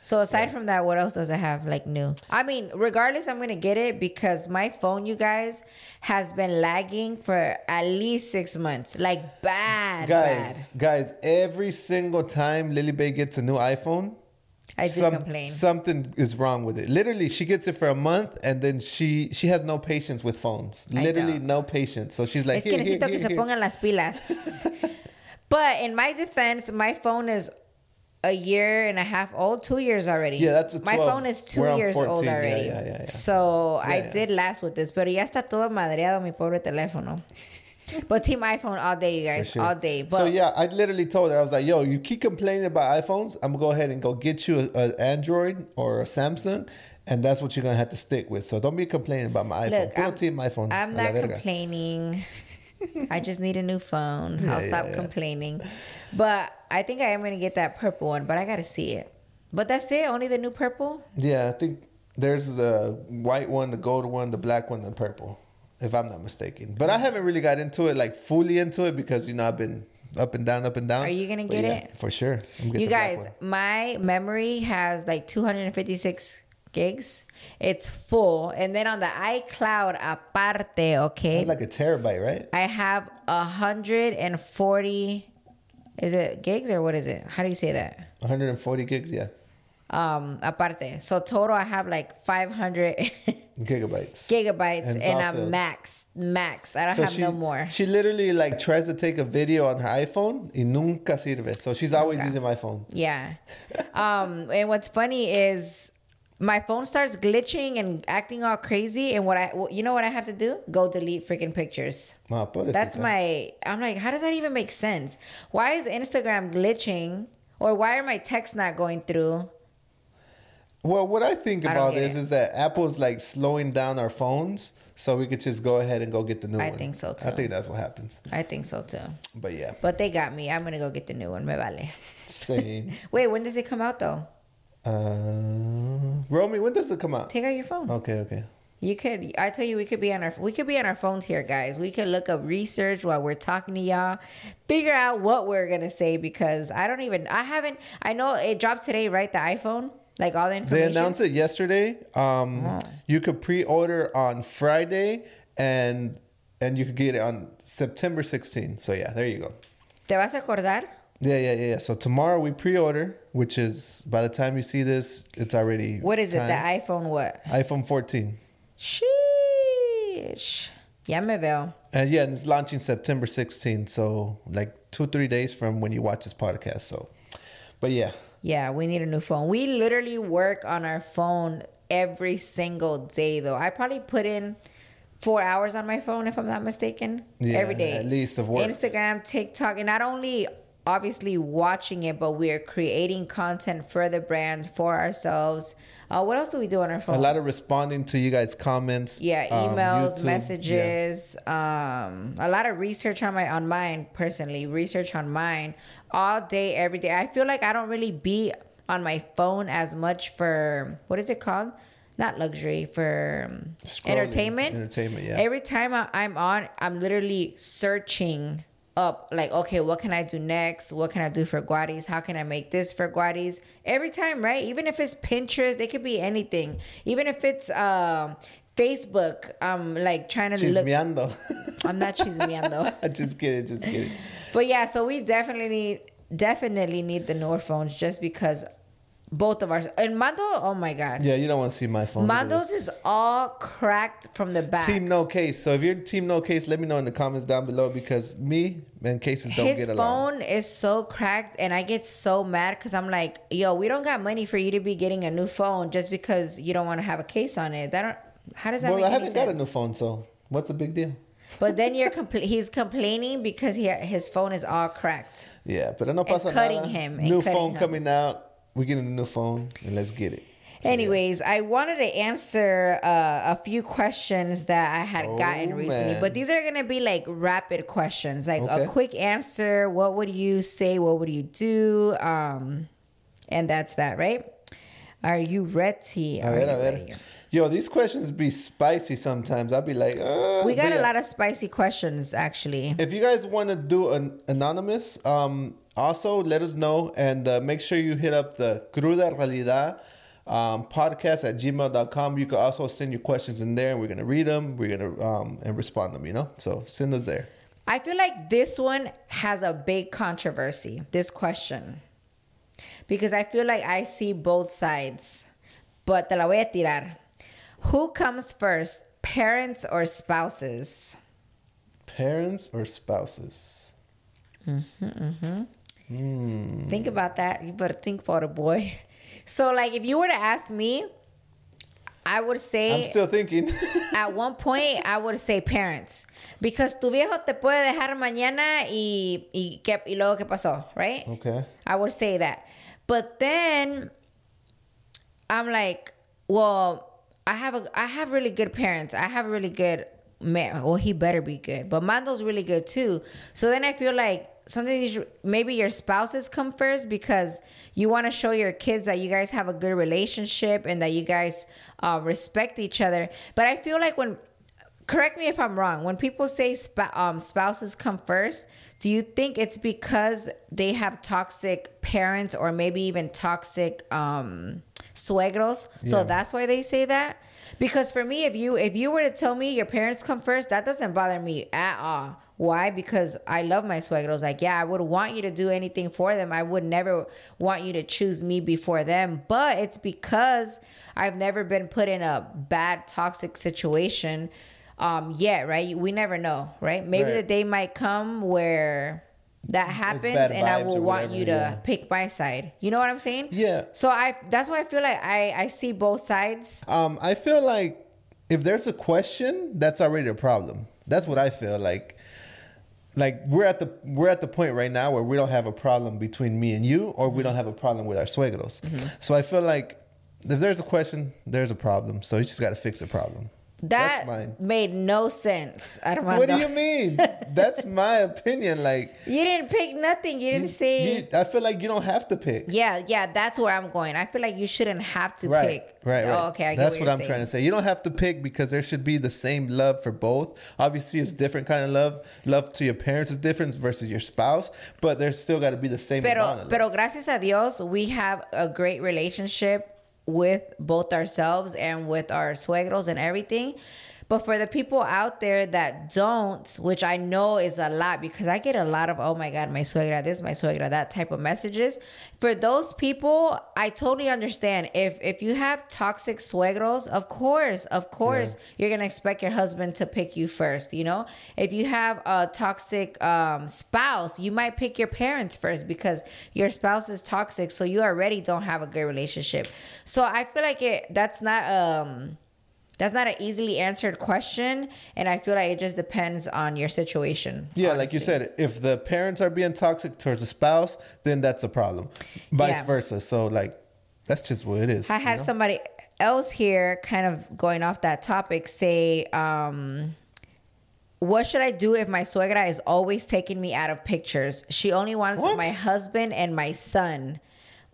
[SPEAKER 2] So aside from that, what else does it have like new? I mean, regardless, I'm gonna get it because my phone, you guys, has been lagging for at least six months. Like bad,
[SPEAKER 1] guys, guys, every single time Lily Bay gets a new iPhone.
[SPEAKER 2] I do
[SPEAKER 1] some-
[SPEAKER 2] complain.
[SPEAKER 1] Something is wrong with it. Literally, she gets it for a month, and then she she has no patience with phones.
[SPEAKER 2] I
[SPEAKER 1] Literally, no patience. So she's like,
[SPEAKER 2] es que
[SPEAKER 1] here, here,
[SPEAKER 2] necesito que
[SPEAKER 1] here,
[SPEAKER 2] se pongan las pilas. <laughs> but in my defense, my phone is a year and a half old, two years already.
[SPEAKER 1] Yeah, that's a
[SPEAKER 2] My phone is 2
[SPEAKER 1] We're
[SPEAKER 2] years
[SPEAKER 1] 14.
[SPEAKER 2] old already.
[SPEAKER 1] yeah, yeah, yeah.
[SPEAKER 2] So I did last with this, pero ya está todo madreado mi pobre teléfono. but team iPhone all day, you guys,
[SPEAKER 1] sure.
[SPEAKER 2] all day. But
[SPEAKER 1] so yeah, I literally told her I was like, "Yo, you keep complaining about iPhones. I'm gonna go ahead and go get you an Android or a Samsung, and that's what you're gonna have to stick with. So don't be complaining about my iPhone.
[SPEAKER 2] Look, I'm,
[SPEAKER 1] team iPhone.
[SPEAKER 2] I'm not complaining. <laughs> I just need a new phone.
[SPEAKER 1] Yeah,
[SPEAKER 2] I'll
[SPEAKER 1] yeah,
[SPEAKER 2] stop
[SPEAKER 1] yeah.
[SPEAKER 2] complaining. But I think I am gonna get that purple one, but I gotta see it. But that's it. Only the new purple.
[SPEAKER 1] Yeah, I think there's the white one, the gold one, the black one, the purple, if I'm not mistaken. But I haven't really got into it, like fully into it, because you know I've been up and down, up and down.
[SPEAKER 2] Are you gonna
[SPEAKER 1] But
[SPEAKER 2] get
[SPEAKER 1] yeah,
[SPEAKER 2] it?
[SPEAKER 1] for sure? I'm gonna get
[SPEAKER 2] You guys, my memory has like 256 gigs. It's full, and then on the iCloud aparte, okay,
[SPEAKER 1] like a terabyte, right?
[SPEAKER 2] I have a hundred and forty Is it gigs or what is it? How do you say that?
[SPEAKER 1] 140 gigs, yeah.
[SPEAKER 2] Um, aparte. So total, I have like 500 <laughs>
[SPEAKER 1] Gigabytes.
[SPEAKER 2] gigabytes,
[SPEAKER 1] And
[SPEAKER 2] and, I'm max. I don't
[SPEAKER 1] So
[SPEAKER 2] have
[SPEAKER 1] she,
[SPEAKER 2] no more.
[SPEAKER 1] She literally like tries to take a video on her iPhone y nunca sirve. So she's always
[SPEAKER 2] Okay.
[SPEAKER 1] using my phone.
[SPEAKER 2] Yeah. <laughs> um, and what's funny is my phone starts glitching and acting all crazy. And what I, you know what I have to do? Go delete freaking pictures. That's my. I'm like, how does that even make sense? Why is Instagram glitching, or why are my texts not going through?
[SPEAKER 1] Well, what I think about this
[SPEAKER 2] it.
[SPEAKER 1] is that Apple's like slowing down our phones so we could just go ahead and go get the new
[SPEAKER 2] I
[SPEAKER 1] one.
[SPEAKER 2] I think so, too.
[SPEAKER 1] I think that's what happens.
[SPEAKER 2] I think so too.
[SPEAKER 1] But yeah,
[SPEAKER 2] But they got me. I'm gonna go get the new one. Me vale.
[SPEAKER 1] same. <laughs>
[SPEAKER 2] Wait, when does it come out though?
[SPEAKER 1] Uh, Romy, when does it come out?
[SPEAKER 2] Take out your phone.
[SPEAKER 1] Okay, okay.
[SPEAKER 2] You could. I tell you, we could be on our we could be on our phones here, guys. We could look up research while we're talking to y'all, figure out what we're gonna say because I don't even. I haven't. I know it dropped today, right? The iPhone, like all the information.
[SPEAKER 1] They announced it yesterday. Um,
[SPEAKER 2] Oh.
[SPEAKER 1] You could pre-order on Friday and and you could get it on September 16th. So yeah, there you go.
[SPEAKER 2] ¿Te vas a acordar?
[SPEAKER 1] Yeah, yeah, yeah. yeah. So tomorrow we pre-order, which is by the time you see this, it's already
[SPEAKER 2] What is it? The iPhone what?
[SPEAKER 1] iPhone 14.
[SPEAKER 2] Sheesh. Veo.
[SPEAKER 1] And yeah, and it's launching September 16th. So like two, three days from when you watch this podcast. So, but yeah,
[SPEAKER 2] Yeah, we need a new phone. We literally work on our phone every single day, though. I probably put in four hours on my phone, if I'm not mistaken,
[SPEAKER 1] Yeah,
[SPEAKER 2] every day.
[SPEAKER 1] at least of work.
[SPEAKER 2] Instagram, TikTok, and not only obviously watching it, but we're creating content for the brand, for ourselves. Uh, what else do we do on our phone?
[SPEAKER 1] a lot of responding to you guys' comments.
[SPEAKER 2] yeah,
[SPEAKER 1] um,
[SPEAKER 2] emails,
[SPEAKER 1] Yeah.
[SPEAKER 2] messages, um, a lot of research on my on mine personally, research on mine all day, every day. I feel like I don't really be on my phone as much for what is it called? Not luxury for um,
[SPEAKER 1] Scrolling,
[SPEAKER 2] entertainment.
[SPEAKER 1] entertainment, yeah.
[SPEAKER 2] Every time I, I'm on, I'm literally searching up like okay what can i do next? What can i do for guadis how can i make this for guadis every time right? Even if it's pinterest it could be anything. Even if it's um facebook i'm like trying to look
[SPEAKER 1] Chismeando. <laughs>
[SPEAKER 2] i'm not chismeando. <laughs>
[SPEAKER 1] Just kidding, just kidding.
[SPEAKER 2] but yeah so we definitely need definitely need the newer phones just because both of ours and mando oh my god
[SPEAKER 1] Yeah, you don't want to see my phone.
[SPEAKER 2] Mando's is all cracked from the back
[SPEAKER 1] Team No Case. So if you're Team No Case, let me know in the comments down below because me and Cases don't
[SPEAKER 2] his
[SPEAKER 1] get along.
[SPEAKER 2] phone is so cracked and i get so mad because i'm like yo we don't got money for you to be getting a new phone just because you don't want to have a case on it that don't how does that
[SPEAKER 1] Well, I haven't got a new phone, so what's the big deal?
[SPEAKER 2] but then you're <laughs> compl- he's complaining because he, his phone is all cracked
[SPEAKER 1] Yeah, but I no pasa
[SPEAKER 2] cutting
[SPEAKER 1] nada.
[SPEAKER 2] him,
[SPEAKER 1] New
[SPEAKER 2] cutting
[SPEAKER 1] phone
[SPEAKER 2] him.
[SPEAKER 1] coming out. We're getting a new phone and let's get it. So, yeah.
[SPEAKER 2] Anyways, I wanted to answer uh, a few questions that I had
[SPEAKER 1] Oh,
[SPEAKER 2] gotten recently,
[SPEAKER 1] man.
[SPEAKER 2] but these are gonna be like rapid questions, like
[SPEAKER 1] Okay.
[SPEAKER 2] a quick answer. What would you say? What would you do? Um, and that's that, right? Are you ready?
[SPEAKER 1] A ver, a ver. Yo, these questions be spicy sometimes. I'll be like, uh,
[SPEAKER 2] We got a
[SPEAKER 1] yeah.
[SPEAKER 2] lot of spicy questions, actually.
[SPEAKER 1] If you guys want to do an anonymous, um, also let us know and uh, make sure you hit up the Cruda Realidad um, podcast at gmail.com. You can also send your questions in there and we're going to read them. We're going to um, and respond to them, you know? So send us there.
[SPEAKER 2] I feel like this one has a big controversy, this question. Because I feel like I see both sides. But te la voy a tirar. Who comes first, parents or spouses?
[SPEAKER 1] Parents or spouses? Hmm.
[SPEAKER 2] Think about that. You better think about it, boy. <laughs> So, like, if you were to ask me, I would say.
[SPEAKER 1] I'm still thinking. <laughs>
[SPEAKER 2] at one point I would say parents. Because tu viejo te puede dejar mañana y, y, ¿qué- y luego qué pasó, right?
[SPEAKER 1] okay.
[SPEAKER 2] I would say that. But then I'm like, well, I have a I have really good parents. I have really good man. Well, he better be good. But Mando's really good too. So then I feel like sometimes you- maybe your spouses come first because you want to show your kids that you guys have a good relationship and that you guys uh, respect each other. But I feel like when correct me if I'm wrong. When people say sp- um, spouses come first, do you think it's because they have toxic parents or maybe even toxic um, suegros? So that's why they say that. Because for me, if you if you were to tell me your parents come first, that doesn't bother me at all. Why? Because I love my suegros. Like, yeah, I would want you to do anything for them. I would never want you to choose me before them. But it's because I've never been put in a bad, toxic situation um, yet, right? We never know, right? Maybe
[SPEAKER 1] Right.
[SPEAKER 2] the day might come where that happens and I will want you to
[SPEAKER 1] yeah.
[SPEAKER 2] pick my side. You know what I'm saying?
[SPEAKER 1] Yeah.
[SPEAKER 2] So I that's why I feel like I I see both sides.
[SPEAKER 1] Um, I feel like if there's a question, that's already a problem. That's what I feel like. Like we're at the we're at the point right now where we don't have a problem between me and you, or we don't have a problem with our suegros.
[SPEAKER 2] Mm-hmm.
[SPEAKER 1] So I feel like if there's a question, there's a problem. So you just got to fix the problem.
[SPEAKER 2] That made no sense. Armando.
[SPEAKER 1] What do you mean? That's <laughs> my opinion. Like
[SPEAKER 2] You didn't pick nothing. You didn't
[SPEAKER 1] you-
[SPEAKER 2] say.
[SPEAKER 1] you- I feel like you don't have to pick.
[SPEAKER 2] yeah, yeah, that's where I'm going. I feel like you shouldn't have to
[SPEAKER 1] Right,
[SPEAKER 2] pick.
[SPEAKER 1] right, right.
[SPEAKER 2] Oh, okay, I
[SPEAKER 1] That's
[SPEAKER 2] what,
[SPEAKER 1] what, I'm
[SPEAKER 2] saying.
[SPEAKER 1] trying to say. You don't have to pick because there should be the same love for both. Obviously, it's different kind of love. Love to your parents is different versus your spouse, but there's still got to be the same amount
[SPEAKER 2] Pero, pero gracias a Dios, we have a great relationship with both ourselves and with our suegros and everything. But for the people out there that don't, which I know is a lot because I get a lot of, oh my God, my suegra this, my suegra that type of messages. For those people, I totally understand. If if you have toxic suegros, of course, of course, you're gonna expect your husband to pick you first, you know? If you have a toxic um, spouse, you might pick your parents first because your spouse is toxic, so you already don't have a good relationship. So I feel like it that's not um that's not an easily answered question, and I feel like it just depends on your situation.
[SPEAKER 1] yeah, like you said, if the parents are being toxic towards the spouse, then that's a problem. Vice
[SPEAKER 2] Yeah.
[SPEAKER 1] versa. So like, that's just what it is.
[SPEAKER 2] I had
[SPEAKER 1] know?
[SPEAKER 2] somebody else here, kind of going off that topic, say, um, "What should I do if my suegra is always taking me out of pictures? She only wants
[SPEAKER 1] What?
[SPEAKER 2] my husband and my son,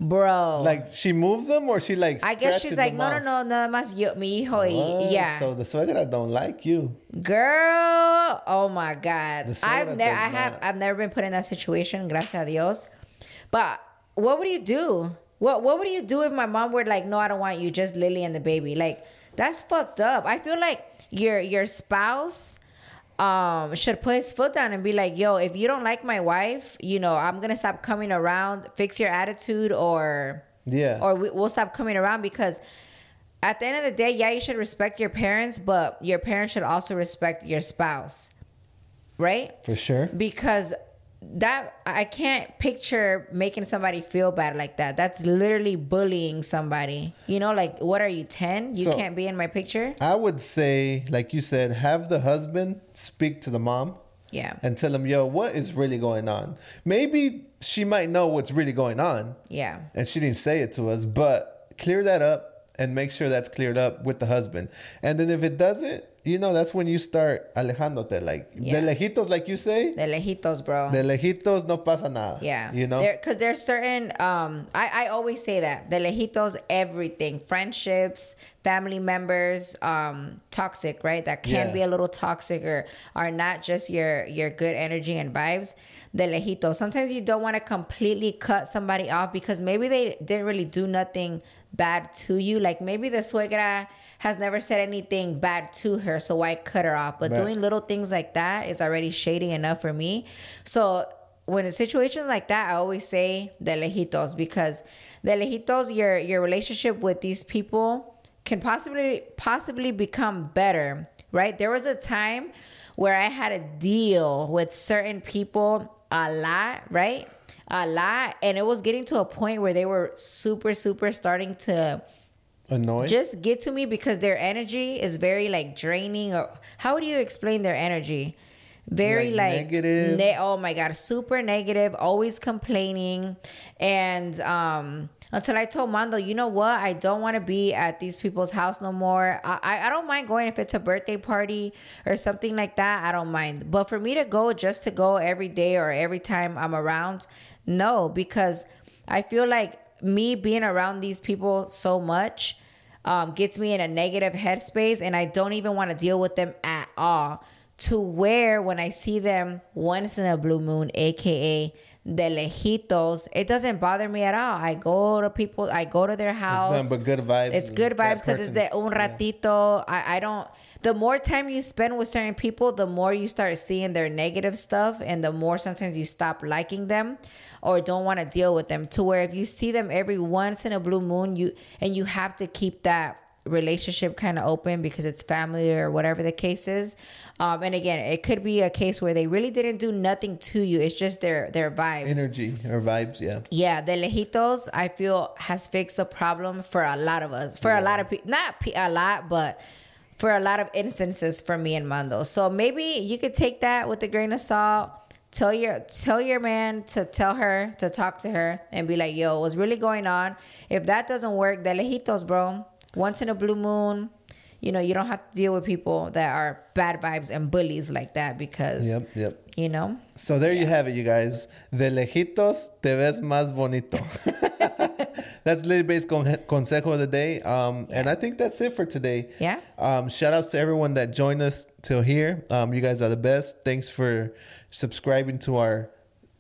[SPEAKER 2] bro."
[SPEAKER 1] Like she moves them, or she like.
[SPEAKER 2] I guess she's like, no, no,
[SPEAKER 1] off?
[SPEAKER 2] no, nada más yo, mi hijo, y oh,
[SPEAKER 1] What?
[SPEAKER 2] yeah,
[SPEAKER 1] So the suegra don't like you.
[SPEAKER 2] girl. Oh my god, I've never, I have,
[SPEAKER 1] not.
[SPEAKER 2] I've never been put in that situation. Gracias a Dios. But what would you do? What What would you do if my mom were like, no, I don't want you, just Lily and the baby? Like that's fucked up. I feel like your your spouse um should put his foot down and be like yo if you don't like my wife you know i'm gonna stop coming around fix your attitude or
[SPEAKER 1] Yeah.
[SPEAKER 2] or we, we'll stop coming around because at the end of the day, yeah, you should respect your parents, but your parents should also respect your spouse, right?
[SPEAKER 1] For sure.
[SPEAKER 2] Because that I can't picture making somebody feel bad like that. That's literally bullying somebody. You know, like what are you ten? You
[SPEAKER 1] So-
[SPEAKER 2] can't be in my picture.
[SPEAKER 1] I would say, like you said, have the husband speak to the mom
[SPEAKER 2] Yeah,
[SPEAKER 1] and tell him, yo, what is really going on? Maybe she might know what's really going on
[SPEAKER 2] yeah,
[SPEAKER 1] and she didn't say it to us, but clear that up and make sure that's cleared up with the husband. And then if it doesn't, you know, that's when you start alejándote. Like,
[SPEAKER 2] Yeah.
[SPEAKER 1] de lejitos, like you say,
[SPEAKER 2] de lejitos, bro.
[SPEAKER 1] de lejitos no pasa nada.
[SPEAKER 2] Yeah.
[SPEAKER 1] You know?
[SPEAKER 2] Because there's certain, um, I, I always say that. The lejitos, everything. Friendships, family members, um, toxic, right? That can
[SPEAKER 1] Yeah.
[SPEAKER 2] be a little toxic or are not just your, your good energy and vibes. The lejitos. Sometimes you don't want to completely cut somebody off because maybe they didn't really do nothing bad to you. Like maybe the suegra has never said anything bad to her, so why cut her off? But
[SPEAKER 1] Right.
[SPEAKER 2] doing little things like that is already shady enough for me. So when in situations like that, I always say de lejitos because de lejitos, your your relationship with these people can possibly possibly become better, right? There was a time where I had to deal with certain people a lot, right? A lot, and it was getting to a point where they were super, super starting to
[SPEAKER 1] Annoying.
[SPEAKER 2] just get to me because their energy is very like draining or how do you explain their energy very
[SPEAKER 1] Like
[SPEAKER 2] like,
[SPEAKER 1] negative?
[SPEAKER 2] ne- oh my god super negative always complaining and um until I told Mando, you know what? I don't want to be at these people's house no more. I I don't mind going if it's a birthday party or something like that. I don't mind. But for me to go just to go every day or every time I'm around, no, because I feel like me being around these people so much um, gets me in a negative headspace and I don't even want to deal with them at all. To where when I see them once in a blue moon, aka de lejitos, it doesn't bother me at all. I go to people, I go to their
[SPEAKER 1] it's
[SPEAKER 2] house.
[SPEAKER 1] nothing but good vibes.
[SPEAKER 2] It's good vibes because it's the un
[SPEAKER 1] yeah.
[SPEAKER 2] ratito. I, I don't. The more time you spend with certain people, the more you start seeing their negative stuff, and the more sometimes you stop liking them or don't want to deal with them. To where if you see them every once in a blue moon, you and you have to keep that relationship kind of open because it's family or whatever the case is. Um, and again, it could be a case where they really didn't do nothing to you. It's just their their vibes.
[SPEAKER 1] Energy or vibes, yeah.
[SPEAKER 2] Yeah, the lejitos I feel has fixed the problem for a lot of us. For a lot of people, not pe- a lot, but for a lot of instances for me and Mando. So maybe you could take that with a grain of salt. Tell your tell your man to tell her to talk to her and be like, "Yo, what's really going on?" If that doesn't work, the lejitos, bro. Once in a blue moon, you know, you don't have to deal with people that are bad vibes and bullies like that because
[SPEAKER 1] Yep, yep.
[SPEAKER 2] you know.
[SPEAKER 1] So there you have it, you guys. De lejitos te ves más bonito. <laughs> <laughs> that's Lily Bay's con- consejo of the day. Um, And I think that's it for today.
[SPEAKER 2] Yeah.
[SPEAKER 1] Um, shout outs to everyone that joined us till here. Um, you guys are the best. Thanks for subscribing to our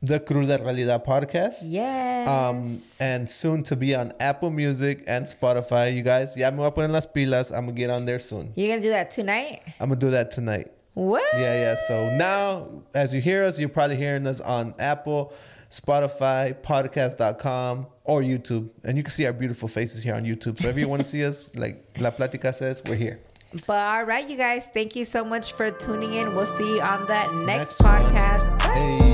[SPEAKER 1] The Cruda Realidad podcast.
[SPEAKER 2] Yes.
[SPEAKER 1] Um, and soon to be on Apple Music and Spotify. You guys, ya me voy a poner las pilas. I'm going to get on there soon.
[SPEAKER 2] You're gonna do that tonight?
[SPEAKER 1] I'm going to do that tonight.
[SPEAKER 2] What?
[SPEAKER 1] Yeah, yeah. So now, as you hear us, you're probably hearing us on Apple, Spotify, podcast.com, or YouTube. And you can see our beautiful faces here on YouTube. So if you want to see us, like La Platica says, we're here.
[SPEAKER 2] But all right, you guys, thank you so much for tuning in. We'll see you on the next,
[SPEAKER 1] Next
[SPEAKER 2] podcast.